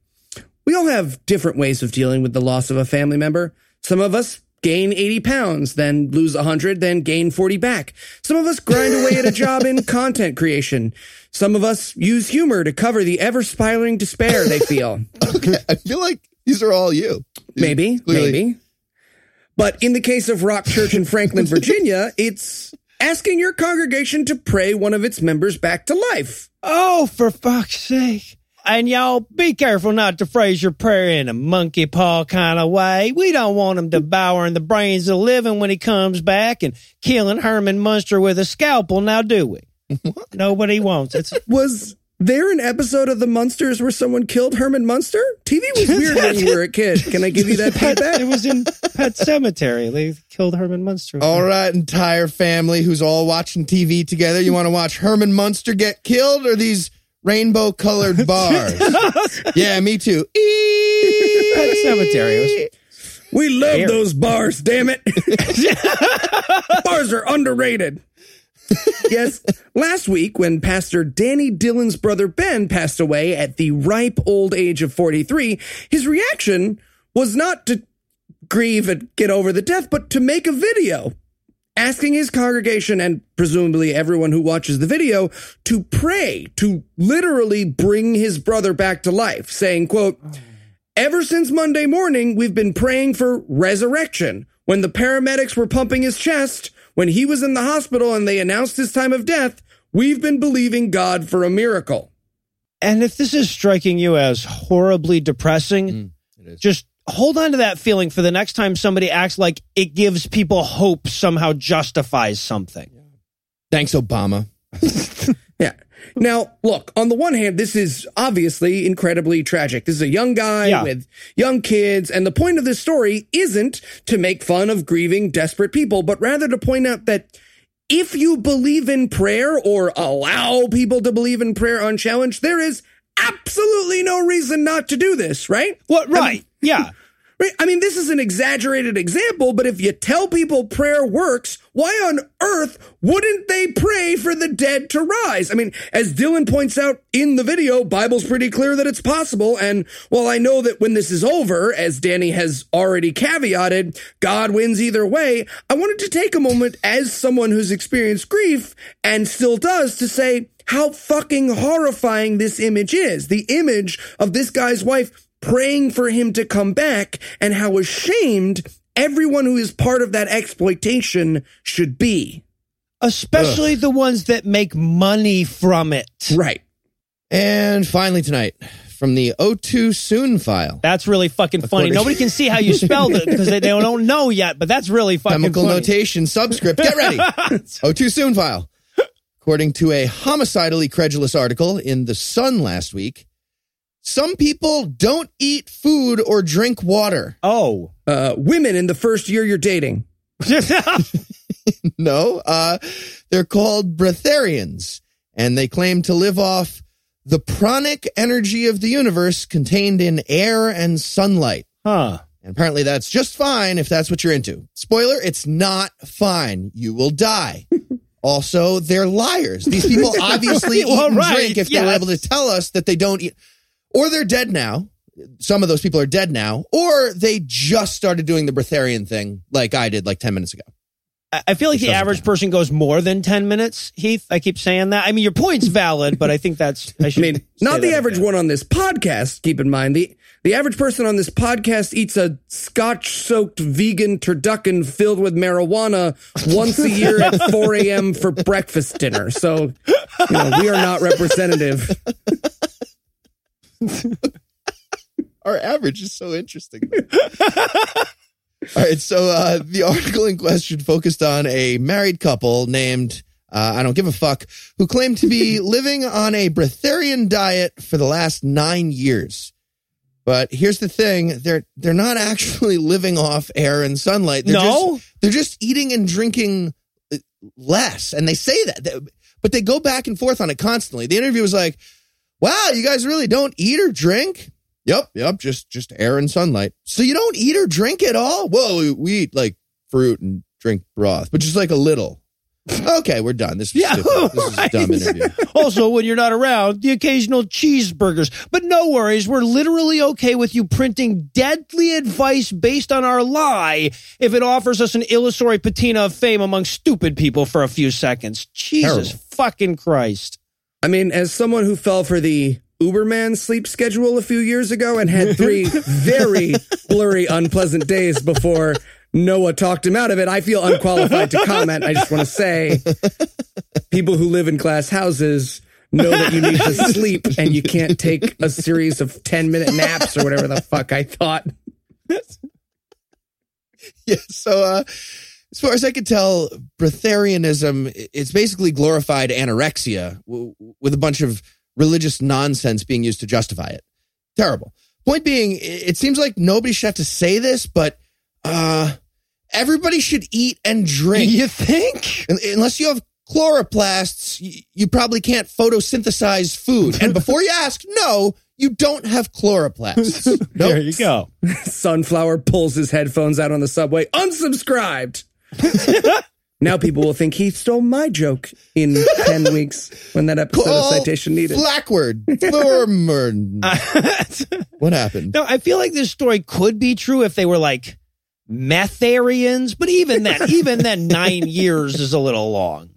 We all have different ways of dealing with the loss of a family member. Some of us gain 80 pounds, then lose 100, then gain 40 back. Some of us grind away at a job in content creation. Some of us use humor to cover the ever spiraling despair they feel. okay, I feel like these are all you. Maybe, Clearly- maybe. But in the case of Rock Church in Franklin, Virginia, it's asking your congregation to pray one of its members back to life. Oh, for fuck's sake. And y'all be careful not to phrase your prayer in a monkey paw kind of way. We don't want him devouring the brains of living when he comes back and killing Herman Munster with a scalpel, now do we? Nobody wants it. Was there an episode of The Munsters where someone killed Herman Munster? TV was weird when you were a kid. Can I give you that feedback? It was in Pet Sematary. They killed Herman Munster. All right, entire family who's all watching TV together. You want to watch Herman Munster get killed or these rainbow colored bars? yeah, me too. Pet Sematary. We love Scary. those bars, damn it. bars are underrated. Yes, last week when Pastor Danny Dillon's brother Ben passed away at the ripe old age of 43, his reaction was not to grieve and get over the death, but to make a video asking his congregation and presumably everyone who watches the video to pray to literally bring his brother back to life, saying, quote, Ever since Monday morning, we've been praying for resurrection. When the paramedics were pumping his chest, when he was in the hospital and they announced his time of death, we've been believing God for a miracle. And if this is striking you as horribly depressing, mm, just hold on to that feeling for the next time somebody acts like it gives people hope somehow justifies something. Thanks, Obama. Yeah. Now, look, on the one hand, this is obviously incredibly tragic. This is a young guy Yeah. with young kids, and the point of this story isn't to make fun of grieving, desperate people, but rather to point out that if you believe in prayer or allow people to believe in prayer unchallenged, there is absolutely no reason not to do this, right? What? Right. yeah. I mean, this is an exaggerated example, but if you tell people prayer works, why on earth wouldn't they pray for the dead to rise? I mean, as Dylan points out in the video, Bible's pretty clear that it's possible. And while I know that when this is over, as Danny has already caveated, God wins either way, I wanted to take a moment as someone who's experienced grief and still does to say how fucking horrifying this image is. The image of this guy's wife praying for him to come back and how ashamed everyone who is part of that exploitation should be. Especially the ones that make money from it. Right. And finally tonight, from the O2 Soon file. That's really fucking funny. Nobody can see how you spelled it because they, they don't know yet, but that's really fucking Chemical funny. notation subscript. Get ready. O2 Soon file. According to a homicidally credulous article in The Sun last week, Some people don't eat food or drink water. Oh. Uh, women in the first year you're dating. No, uh, they're called breatharians, and they claim to live off the pranic energy of the universe contained in air and sunlight. huh. And apparently that's just fine if that's what you're into. Spoiler, it's not fine. You will die. also, they're liars. These people obviously Well, eat and right, drink if they're able to tell us that they don't eat. Or they're dead now. Some of those people are dead now. Or they just started doing the breatharian thing like I did like 10 minutes ago. I- I feel like Which the average count. person goes more than 10 minutes, Heath. I keep saying that. I mean, your point's valid, but I think that's, I I mean, not the average again. one on this podcast. Keep in mind the the average person on this podcast eats a scotch-soaked vegan turducken filled with marijuana once a year at 4 a.m. for breakfast dinner. So, you know, we are not representative. Our average is so interesting. All right, so uh, the article in question focused on a married couple named uh, I don't give a fuck who claimed to be living on a breatharian diet for the last nine years. But here's the thing: they're they're not actually living off air and sunlight. They're No? just, they're just eating and drinking uh, less, and they say that, but they go back and forth on it constantly. The interview was like, "Wow, you guys really don't eat or drink." Yep, yep, just just air and sunlight. So you don't eat or drink at all? Well, we, we eat like fruit and drink broth, but just like a little. Okay, we're done. This Yeah, stupid. This is a dumb interview. also, when you're not around, the occasional cheeseburgers. But no worries, we're literally okay with you printing deadly advice based on our lie if it offers us an illusory patina of fame among stupid people for a few seconds. Jesus Terrible. fucking Christ. I mean, as someone who fell for the Uberman sleep schedule a few years ago and had three very blurry, unpleasant days before Noah talked him out of it, I feel unqualified to comment. I just want to say people who live in glass houses know that you need to sleep and you can't take a series of 10 minute naps or whatever the fuck I thought. yeah. So, uh, as far as I could tell, breatharianism it's basically glorified anorexia w- with a bunch of religious nonsense being used to justify it. Terrible. Point being, it seems like nobody should have to say this, but uh, everybody should eat and drink. You think? Unless you have chloroplasts, you, you probably can't photosynthesize food. And before you ask, no, you don't have chloroplasts. Nope. There you go. Sunflower pulls his headphones out on the subway. Unsubscribed. now people will think he stole my joke in 10 weeks when that episode of Citation Needed. Flackward. Flormer. what happened? No, I feel like this story could be true if they were like metharians, but even then, even then, nine years is a little long.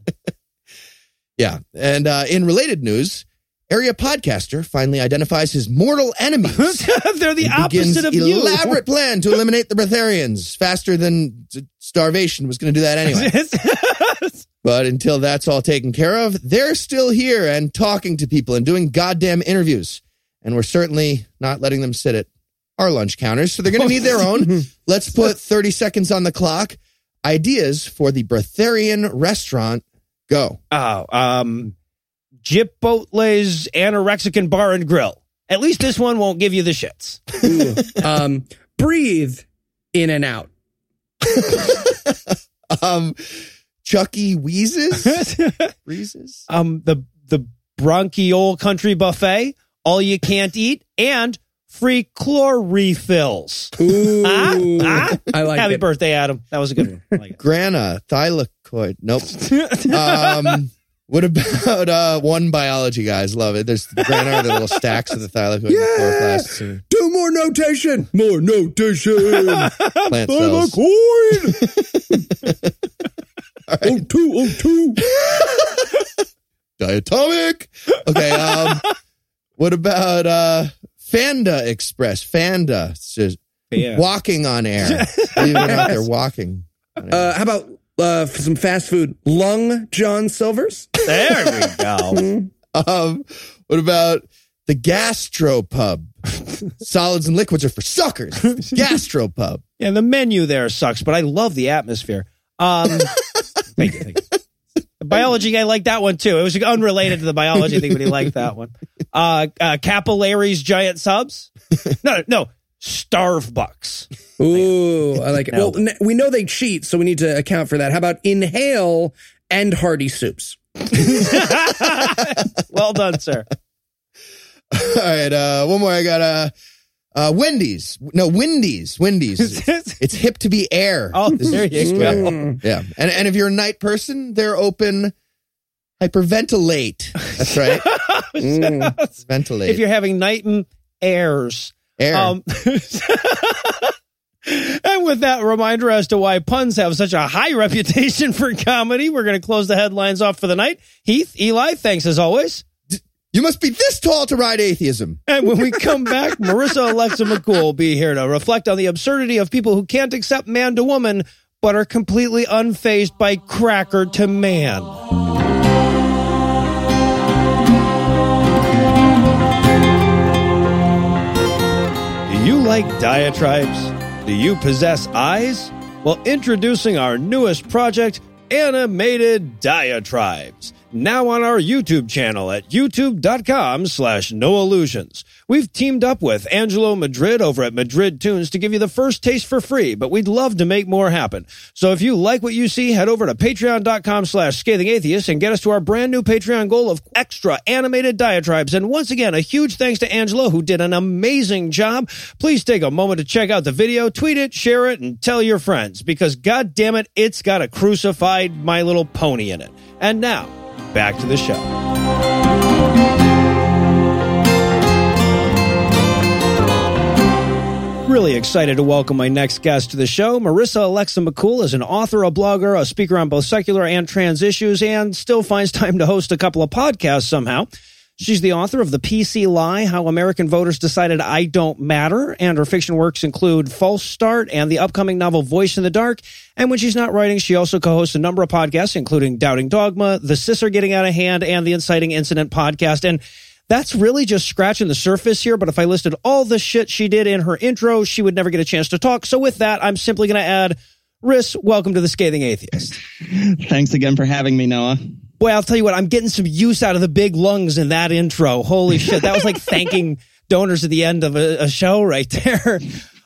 Yeah. And uh, in related news, area podcaster finally identifies his mortal enemies. They're the opposite of you. elaborate plan to eliminate the breatharians faster than s- starvation was going to do that anyway. But until that's all taken care of, they're still here and talking to people and doing goddamn interviews. And we're certainly not letting them sit at our lunch counters. So they're going to need their own. Let's put 30 seconds on the clock. Ideas for the Breatharian restaurant go. Oh, um, Chipotle's anorexican bar and grill. At least this one won't give you the shits. um, breathe in and out. Um, Chucky Wheezes? Wheezes? um, the the bronchiole country buffet, all you can't eat, and free chlor refills. Ooh, Ah, ah. I like it. Happy it. birthday, Adam. That was a good one. I like Grana, thylakoid. Nope. Um, what about uh, one biology, guys? Love it. There's the grana, the little stacks of the thylakoid Yeah. chloroplasts and Do more notation. More notation. plant cells. Thylakoid. Oh two, oh two. Diatomic. Okay. Um, what about uh, Fanda Express? Fanda. It's just Yeah. walking on air. Believe it or not, they're walking. Uh, how about uh, some fast food? Lung John Silver's. There we go. Um, what about the gastropub? Solids and liquids are for suckers. Gastropub. Yeah, the menu there sucks, but I love the atmosphere. Um, thank you, thank you. The biology guy liked that one too. It was unrelated to the biology thing, but he liked that one. uh, uh, capillaries giant subs. No, no, starve bucks. Ooh, I like it. Well, we know they cheat, so we need to account for that. How about inhale and hearty soups? well done, sir. All right, uh, one more. I got uh, uh, Wendy's. No, Wendy's. Wendy's. it's hip to be air. Oh, there you go. Mm. Yeah, and and if you're a night person, they're open. Hyperventilate. That's right. Mm. Ventilate. If you're having night and airs. air. Um, and with that reminder as to why puns have such a high reputation for comedy, we're going to close the headlines off for the night. Heath, Eli, thanks as always. you must be this tall to ride atheism. And when we come back, Marissa Alexa McCool will be here to reflect on the absurdity of people who can't accept man to woman, but are completely unfazed by cracker to man. Do you like diatribes? Do you possess eyes? Well, introducing our newest project, Animated Diatribes. Now on our YouTube channel at youtube.com slash no illusions. We've teamed up with Angelo Madrid over at Madrid Tunes to give you the first taste for free, but we'd love to make more happen. So if you like what you see, head over to patreon.com slash scathing atheist and get us to our brand new Patreon goal of extra animated diatribes. And once again, a huge thanks to Angelo who did an amazing job. Please take a moment to check out the video, tweet it, share it, and tell your friends because god damn it, it's got a crucified My Little Pony in it. And now, back to the show. Really excited to welcome my next guest to the show. Marissa Alexa McCool is an author, a blogger, a speaker on both secular and trans issues, and still finds time to host a couple of podcasts somehow. She's the author of The PC Lie How American Voters Decided I Don't Matter, and her fiction works include False Start and the upcoming novel Voice in the Dark. And when she's not writing, she also co hosts a number of podcasts, including Doubting Dogma, The Cis Are Getting Out of Hand, and the Inciting Incident podcast. And that's really just scratching the surface here, but if I listed all the shit she did in her intro, she would never get a chance to talk. So with that, I'm simply going to add, Riss, welcome to the Scathing Atheist. Thanks again for having me, Noah. Boy, I'll tell you what, I'm getting some use out of the big lungs in that intro. Holy shit. That was like thanking donors at the end of a, a show right there.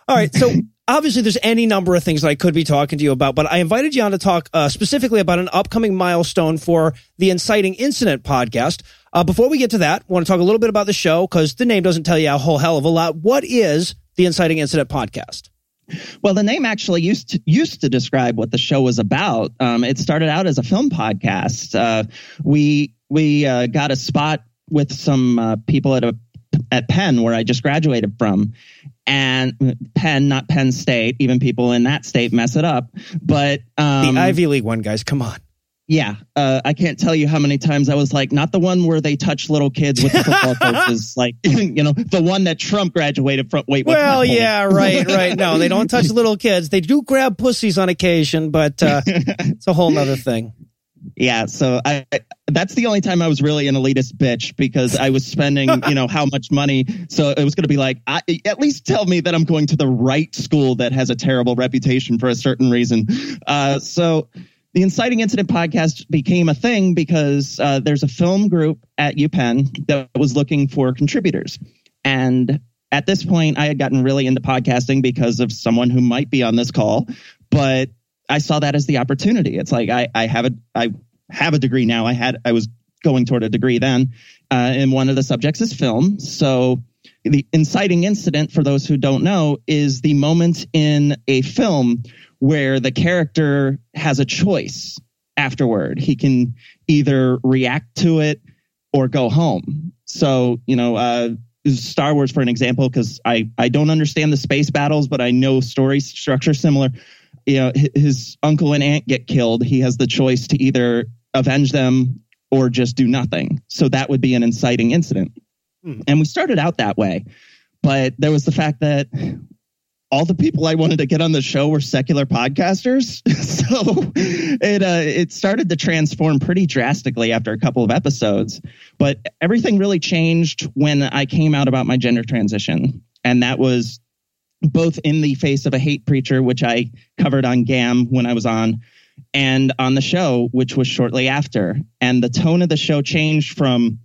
All right. So obviously there's any number of things that I could be talking to you about, but I invited you on to talk uh, specifically about an upcoming milestone for the Inciting Incident podcast. Uh, before we get to that, I want to talk a little bit about the show because the name doesn't tell you a whole hell of a lot. What is the Inciting Incident podcast? Well, the name actually used to, used to describe what the show was about. Um, it started out as a film podcast. Uh, we we uh, got a spot with some uh, people at a at Penn where I just graduated from, and Penn, not Penn State. Even people in that state mess it up. But um, the Ivy League one, guys. Come on. Yeah, uh, I can't tell you how many times I was like, not the one where they touch little kids with the football coaches, like you know, the one that Trump graduated from. Wait, well, yeah, right, right. No, they don't touch little kids. They do grab pussies on occasion, but uh, it's a whole other thing. Yeah, so I that's the only time I was really an elitist bitch because I was spending, you know, how much money. So it was going to be like, I, at least tell me that I'm going to the right school that has a terrible reputation for a certain reason. Uh, so the Inciting Incident podcast became a thing because uh, there's a film group at UPenn that was looking for contributors, and at this point, I had gotten really into podcasting because of someone who might be on this call, but I saw that as the opportunity. It's like I, I have a I have a degree now. I had I was going toward a degree then, uh, and one of the subjects is film. So the inciting incident, for those who don't know, is the moment in a film where the character has a choice afterward. He can either react to it or go home. So you know. Uh, Star Wars, for an example, because I, I don't understand the space battles, but I know story structure similar you know his uncle and aunt get killed he has the choice to either avenge them or just do nothing so that would be an inciting incident Hmm. and we started out that way but there was the fact that all the people I wanted to get on the show were secular podcasters. so it uh, it started to transform pretty drastically after a couple of episodes. But everything really changed when I came out about my gender transition. And that was both in the face of a hate preacher, which I covered on GAM when I was on, and on the show, which was shortly after. And the tone of the show changed from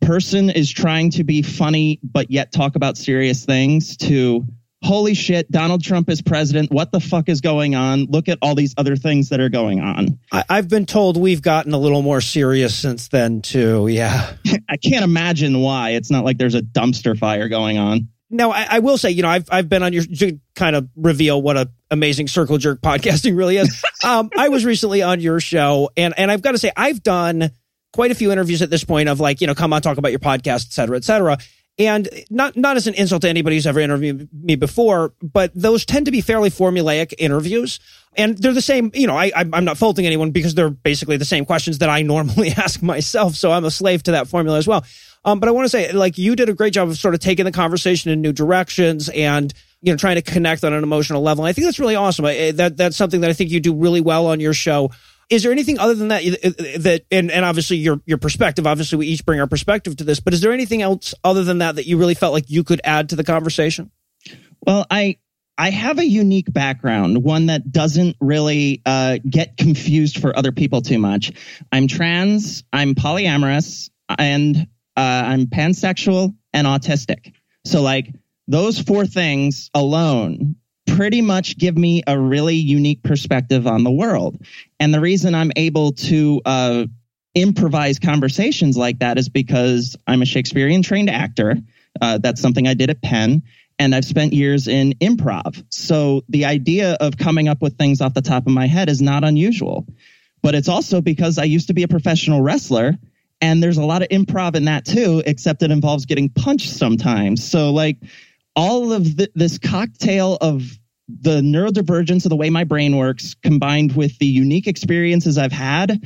person is trying to be funny but yet talk about serious things to holy shit, Donald Trump is president. What the fuck is going on? Look at all these other things that are going on. I, I've been told we've gotten a little more serious since then, too. Yeah. I can't imagine why. It's not like there's a dumpster fire going on. Now, I, I will say, you know, I've I've been on your to kind of reveal what a amazing circle jerk podcasting really is. um, I was recently on your show, and and I've got to say, I've done quite a few interviews at this point of like, you know, come on, talk about your podcast, et cetera, et cetera. And not not as an insult to anybody who's ever interviewed me before, but those tend to be fairly formulaic interviews, and they're the same. You know, I I'm not faulting anyone because they're basically the same questions that I normally ask myself, so I'm a slave to that formula as well. Um, but I want to say, like, you did a great job of sort of taking the conversation in new directions and you know trying to connect on an emotional level. And I think that's really awesome. I, that that's something that I think you do really well on your show. Is there anything other than that that and, and obviously your your perspective? Obviously, we each bring our perspective to this. But is there anything else other than that that you really felt like you could add to the conversation? Well, I I have a unique background, one that doesn't really uh, get confused for other people too much. I'm trans, I'm polyamorous, and uh, I'm pansexual and autistic. So, like, those four things alone pretty much give me a really unique perspective on the world. And the reason I'm able to uh, improvise conversations like that is because I'm a Shakespearean trained actor. Uh, that's something I did at Penn. And I've spent years in improv. So the idea of coming up with things off the top of my head is not unusual. But it's also because I used to be a professional wrestler and there's a lot of improv in that too, except it involves getting punched sometimes. So, like, all of the, this cocktail of the neurodivergence of the way my brain works combined with the unique experiences I've had.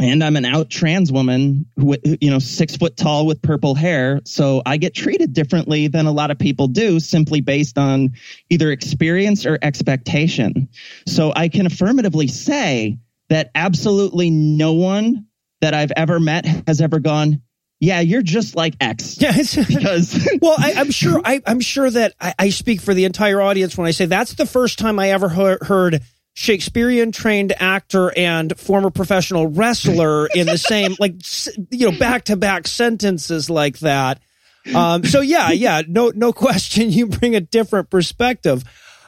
And I'm an out trans woman who, you know, six foot tall with purple hair. So I get treated differently than a lot of people do simply based on either experience or expectation. So I can affirmatively say that absolutely no one that I've ever met has ever gone, yeah, you're just like X. Yeah, because well, I, am sure I, am sure that I, I, speak for the entire audience when I say that's the first time I ever he- heard Shakespearean trained actor and former professional wrestler in the same like you know back to back sentences like that. Um, so yeah, yeah, no no question, you bring a different perspective.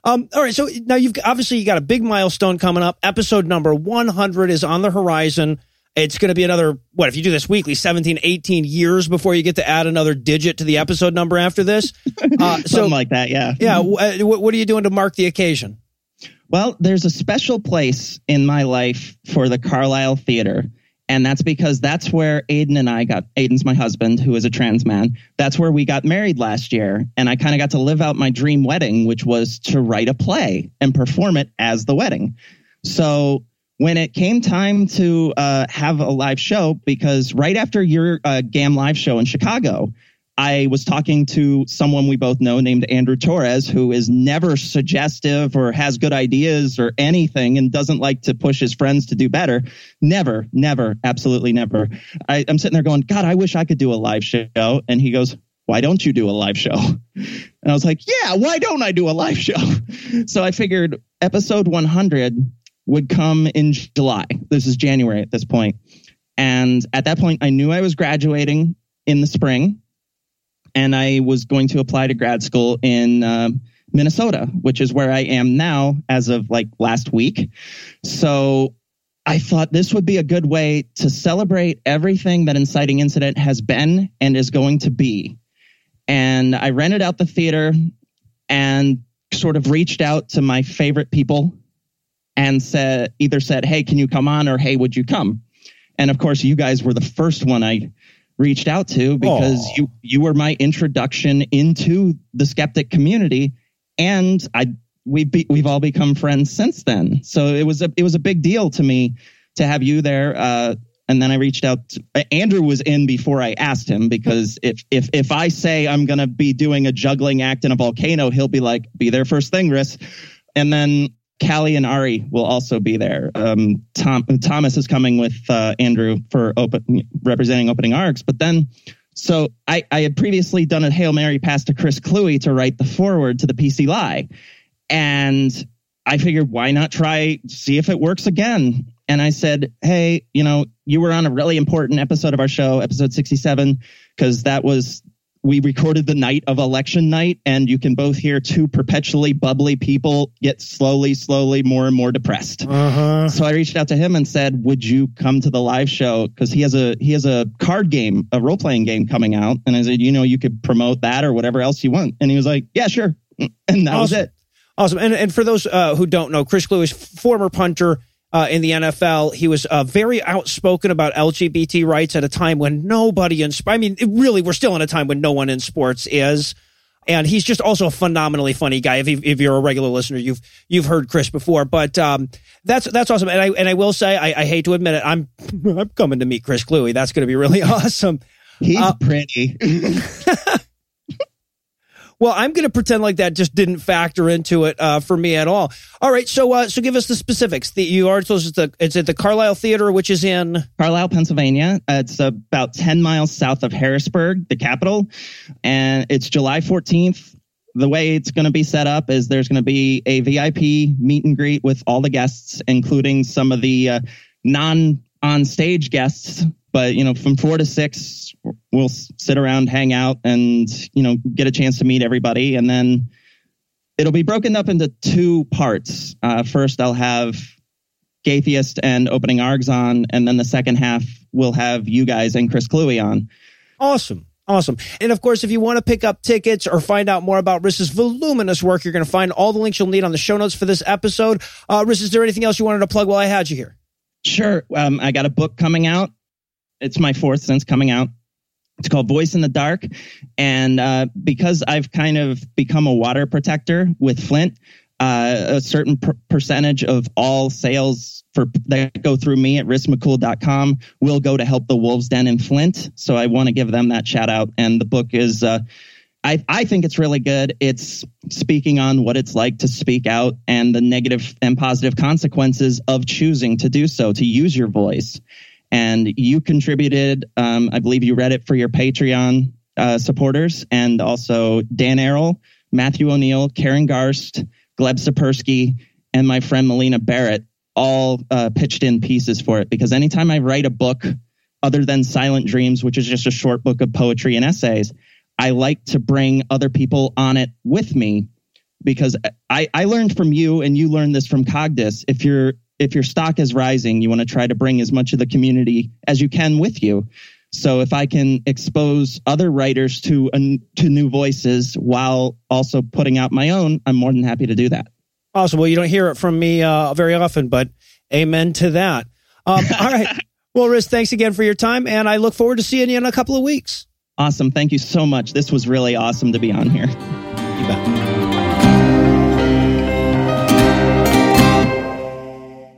Um, all right, so now you've obviously you got a big milestone coming up. Episode number 100 is on the horizon. It's going to be another, what, if you do this weekly, 17, 18 years before you get to add another digit to the episode number after this. Uh, so, Something like that, yeah. Yeah. Uh, what, what are you doing to mark the occasion? Well, there's a special place in my life for the Carlisle Theater. And that's because that's where Aiden and I got, Aiden's my husband, who is a trans man. That's where we got married last year. And I kind of got to live out my dream wedding, which was to write a play and perform it as the wedding. So when it came time to uh, have a live show, because right after your uh, GAM live show in Chicago, I was talking to someone we both know named Andrew Torres, who is never suggestive or has good ideas or anything and doesn't like to push his friends to do better. Never, never, absolutely never. I, I'm sitting there going, God, I wish I could do a live show. And he goes, why don't you do a live show? And I was like, yeah, why don't I do a live show? So I figured episode 100 would come in July. This is January at this point. And at that point, I knew I was graduating in the spring and I was going to apply to grad school in uh, Minnesota, which is where I am now as of like last week. So I thought this would be a good way to celebrate everything that Inciting Incident has been and is going to be. And I rented out the theater and sort of reached out to my favorite people and said either said, "Hey, can you come on?" or "Hey, would you come?" And of course, you guys were the first one I reached out to because Aww. you you were my introduction into the skeptic community, and I we've be, we've all become friends since then. So it was a it was a big deal to me to have you there. Uh, and then I reached out. To, Andrew was in before I asked him because if if if I say I'm going to be doing a juggling act in a volcano, he'll be like, "Be there first thing, Riss." And then Callie and Ari will also be there. Um, Tom, Thomas is coming with uh, Andrew for open, representing Opening Args. But then, so I, I had previously done a Hail Mary pass to Chris Kluwe to write the foreword to the PC Lie. And I figured, why not try, see if it works again? and I said, Hey, you know, you were on a really important episode of our show, episode 67, because that was, we recorded the night of election night, and you can both hear two perpetually bubbly people get slowly, slowly more and more depressed. Uh-huh. So I reached out to him and said, "Would you come to the live show? Because he has a he has a card game, a role playing game coming out." And I said, "You know, you could promote that or whatever else you want." And he was like, "Yeah, sure." And that was it. Awesome. And and for those uh, who don't know, Chris Kluwe is former punter uh, in the NFL. He was uh, very outspoken about LGBT rights at a time when nobody in I mean, it really, we're still in a time when no one in sports is. And he's just also a phenomenally funny guy. If, if you're a regular listener, you've you've heard Chris before, but um, that's that's awesome. And I and I will say, I, I hate to admit it, I'm I'm coming to meet Chris Kluwe. That's going to be really awesome. He's Uh, pretty. Well, I'm going to pretend like that just didn't factor into it uh, for me at all. All right, so uh, so give us the specifics. The, you are us it's, the, it's at the Carlisle Theater, which is in Carlisle, Pennsylvania. Uh, It's about 10 miles south of Harrisburg, the capital. And it's July 14th. The way it's going to be set up is there's going to be a VIP meet and greet with all the guests, including some of the uh, non on stage guests. But, you know, from four to six, we'll sit around, hang out, and, you know, get a chance to meet everybody. And then it'll be broken up into two parts. Uh, first, I'll have Gaytheist and Opening Args on, and then the second half we'll have you guys and Chris Kluwe on. Awesome. Awesome. And of course, if you want to pick up tickets or find out more about Riss's voluminous work, you're going to find all the links you'll need on the show notes for this episode. Uh, Riss, is there anything else you wanted to plug while I had you here? Sure. Um, I got a book coming out. It's my fourth since coming out. It's called Voice in the Dark. And uh, because I've kind of become a water protector with Flint, uh, a certain per- percentage of all sales for that go through me at rismccool.com will go to help the Wolves Den in Flint. So I want to give them that shout out. And the book is, uh, I, I think it's really good. It's speaking on what it's like to speak out and the negative and positive consequences of choosing to do so, to use your voice. And you contributed, um, I believe you read it for your Patreon uh, supporters, and also Dan Arel, Matthew O'Neill, Karen Garst, Gleb Tsipursky, and my friend Melina Barrett all uh, pitched in pieces for it. Because anytime I write a book other than Silent Dreams, which is just a short book of poetry and essays, I like to bring other people on it with me because I, I learned from you and you learned this from Cogdis. If your if your stock is rising, you want to try to bring as much of the community as you can with you. So if I can expose other writers to uh, to new voices while also putting out my own, I'm more than happy to do that. Awesome. Well, you don't hear it from me uh, very often, but amen to that. Um, all right. Well, Riss, thanks again for your time, and I look forward to seeing you in a couple of weeks. Awesome. Thank you so much. This was really awesome to be on here. You bet.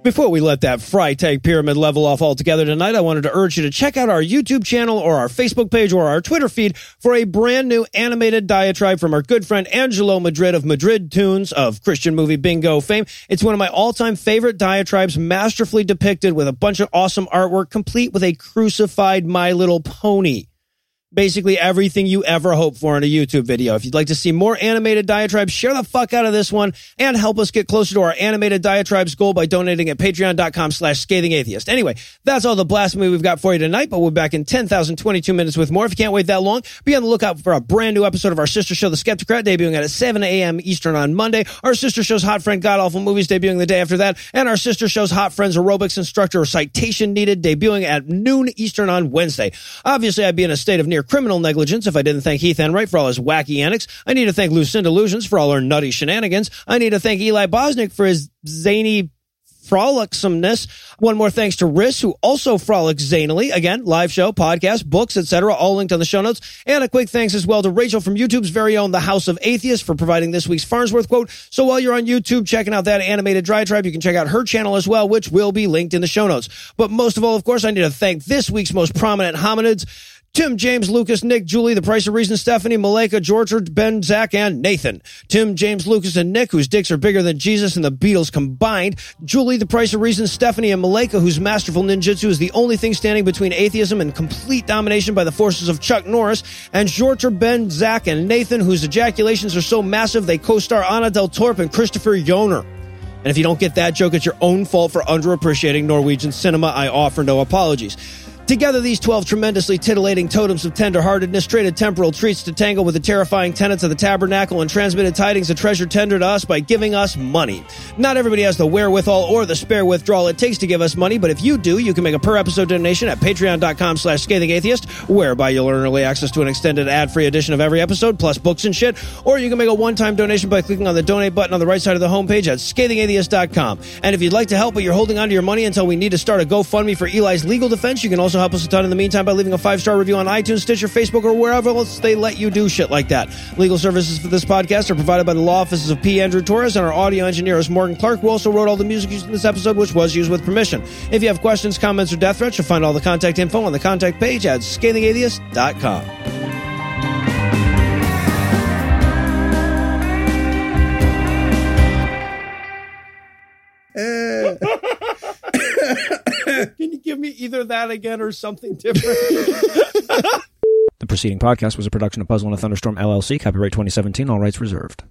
Before we let that Freytag pyramid level off altogether tonight, I wanted to urge you to check out our YouTube channel or our Facebook page or our Twitter feed for a brand new animated diatribe from our good friend Angelo Madrid of Madrid Tunes of Christian movie bingo fame. It's one of my all-time favorite diatribes, masterfully depicted with a bunch of awesome artwork, complete with a crucified My Little Pony basically everything you ever hope for in a YouTube video. If you'd like to see more animated diatribes, share the fuck out of this one and help us get closer to our animated diatribes goal by donating at patreon.com slash scathing atheist. Anyway, that's all the blasphemy we've got for you tonight, but we'll be back in 10,022 minutes with more. If you can't wait that long, be on the lookout for a brand new episode of our sister show, The Skepticrat, debuting at 7 a.m. Eastern on Monday. Our sister show's Hot Friend God Awful Movies debuting the day after that. And our sister show's Hot Friends Aerobics Instructor or Citation Needed debuting at noon Eastern on Wednesday. Obviously, I'd be in a state of near criminal negligence if I didn't thank Heath Enright for all his wacky antics. I need to thank Lucinda Lugeons for all her nutty shenanigans. I need to thank Eli Bosnick for his zany frolicsomeness. One more thanks to Riss, who also frolics zanily. Again, live show, podcast, books, etc., all linked on the show notes. And a quick thanks as well to Rachel from YouTube's very own The House of Atheists for providing this week's Farnsworth quote. So while you're on YouTube checking out that animated dry tribe, you can check out her channel as well, which will be linked in the show notes. But most of all, of course, I need to thank this week's most prominent hominids. Tim, James, Lucas, Nick, Julie, The Price of Reason, Stephanie, Malika, George, Ben, Zach, and Nathan. Tim, James, Lucas, and Nick, whose dicks are bigger than Jesus and the Beatles combined. Julie, The Price of Reason, Stephanie, and Malika, whose masterful ninjutsu is the only thing standing between atheism and complete domination by the forces of Chuck Norris. And George, Ben, Zach, and Nathan, whose ejaculations are so massive they co-star Anna Del Torp and Christopher Yoner. And if you don't get that joke, it's your own fault for underappreciating Norwegian cinema. I offer no apologies. Together, these 12 tremendously titillating totems of tenderheartedness traded temporal treats to tangle with the terrifying tenets of the tabernacle and transmitted tidings of treasure tender to us by giving us money. Not everybody has the wherewithal or the spare withdrawal it takes to give us money, but if you do, you can make a per episode donation at patreon.com slash scathing atheist, whereby you'll earn early access to an extended ad-free edition of every episode, plus books and shit, or you can make a one-time donation by clicking on the donate button on the right side of the homepage at scathingatheist.com. And if you'd like to help, but you're holding on to your money until we need to start a GoFundMe for Eli's legal defense, you can also help us a ton in the meantime by leaving a five-star review on iTunes, Stitcher, Facebook, or wherever else they let you do shit like that. Legal services for this podcast are provided by the law offices of P. Andrew Torres and our audio engineer is Morgan Clark, who also wrote all the music used in this episode, which was used with permission. If you have questions, comments, or death threats, you'll find all the contact info on the contact page at scathingatheist.com. Can you give me either that again or something different? The preceding podcast was a production of Puzzle and a Thunderstorm LLC, copyright 2017, all rights reserved.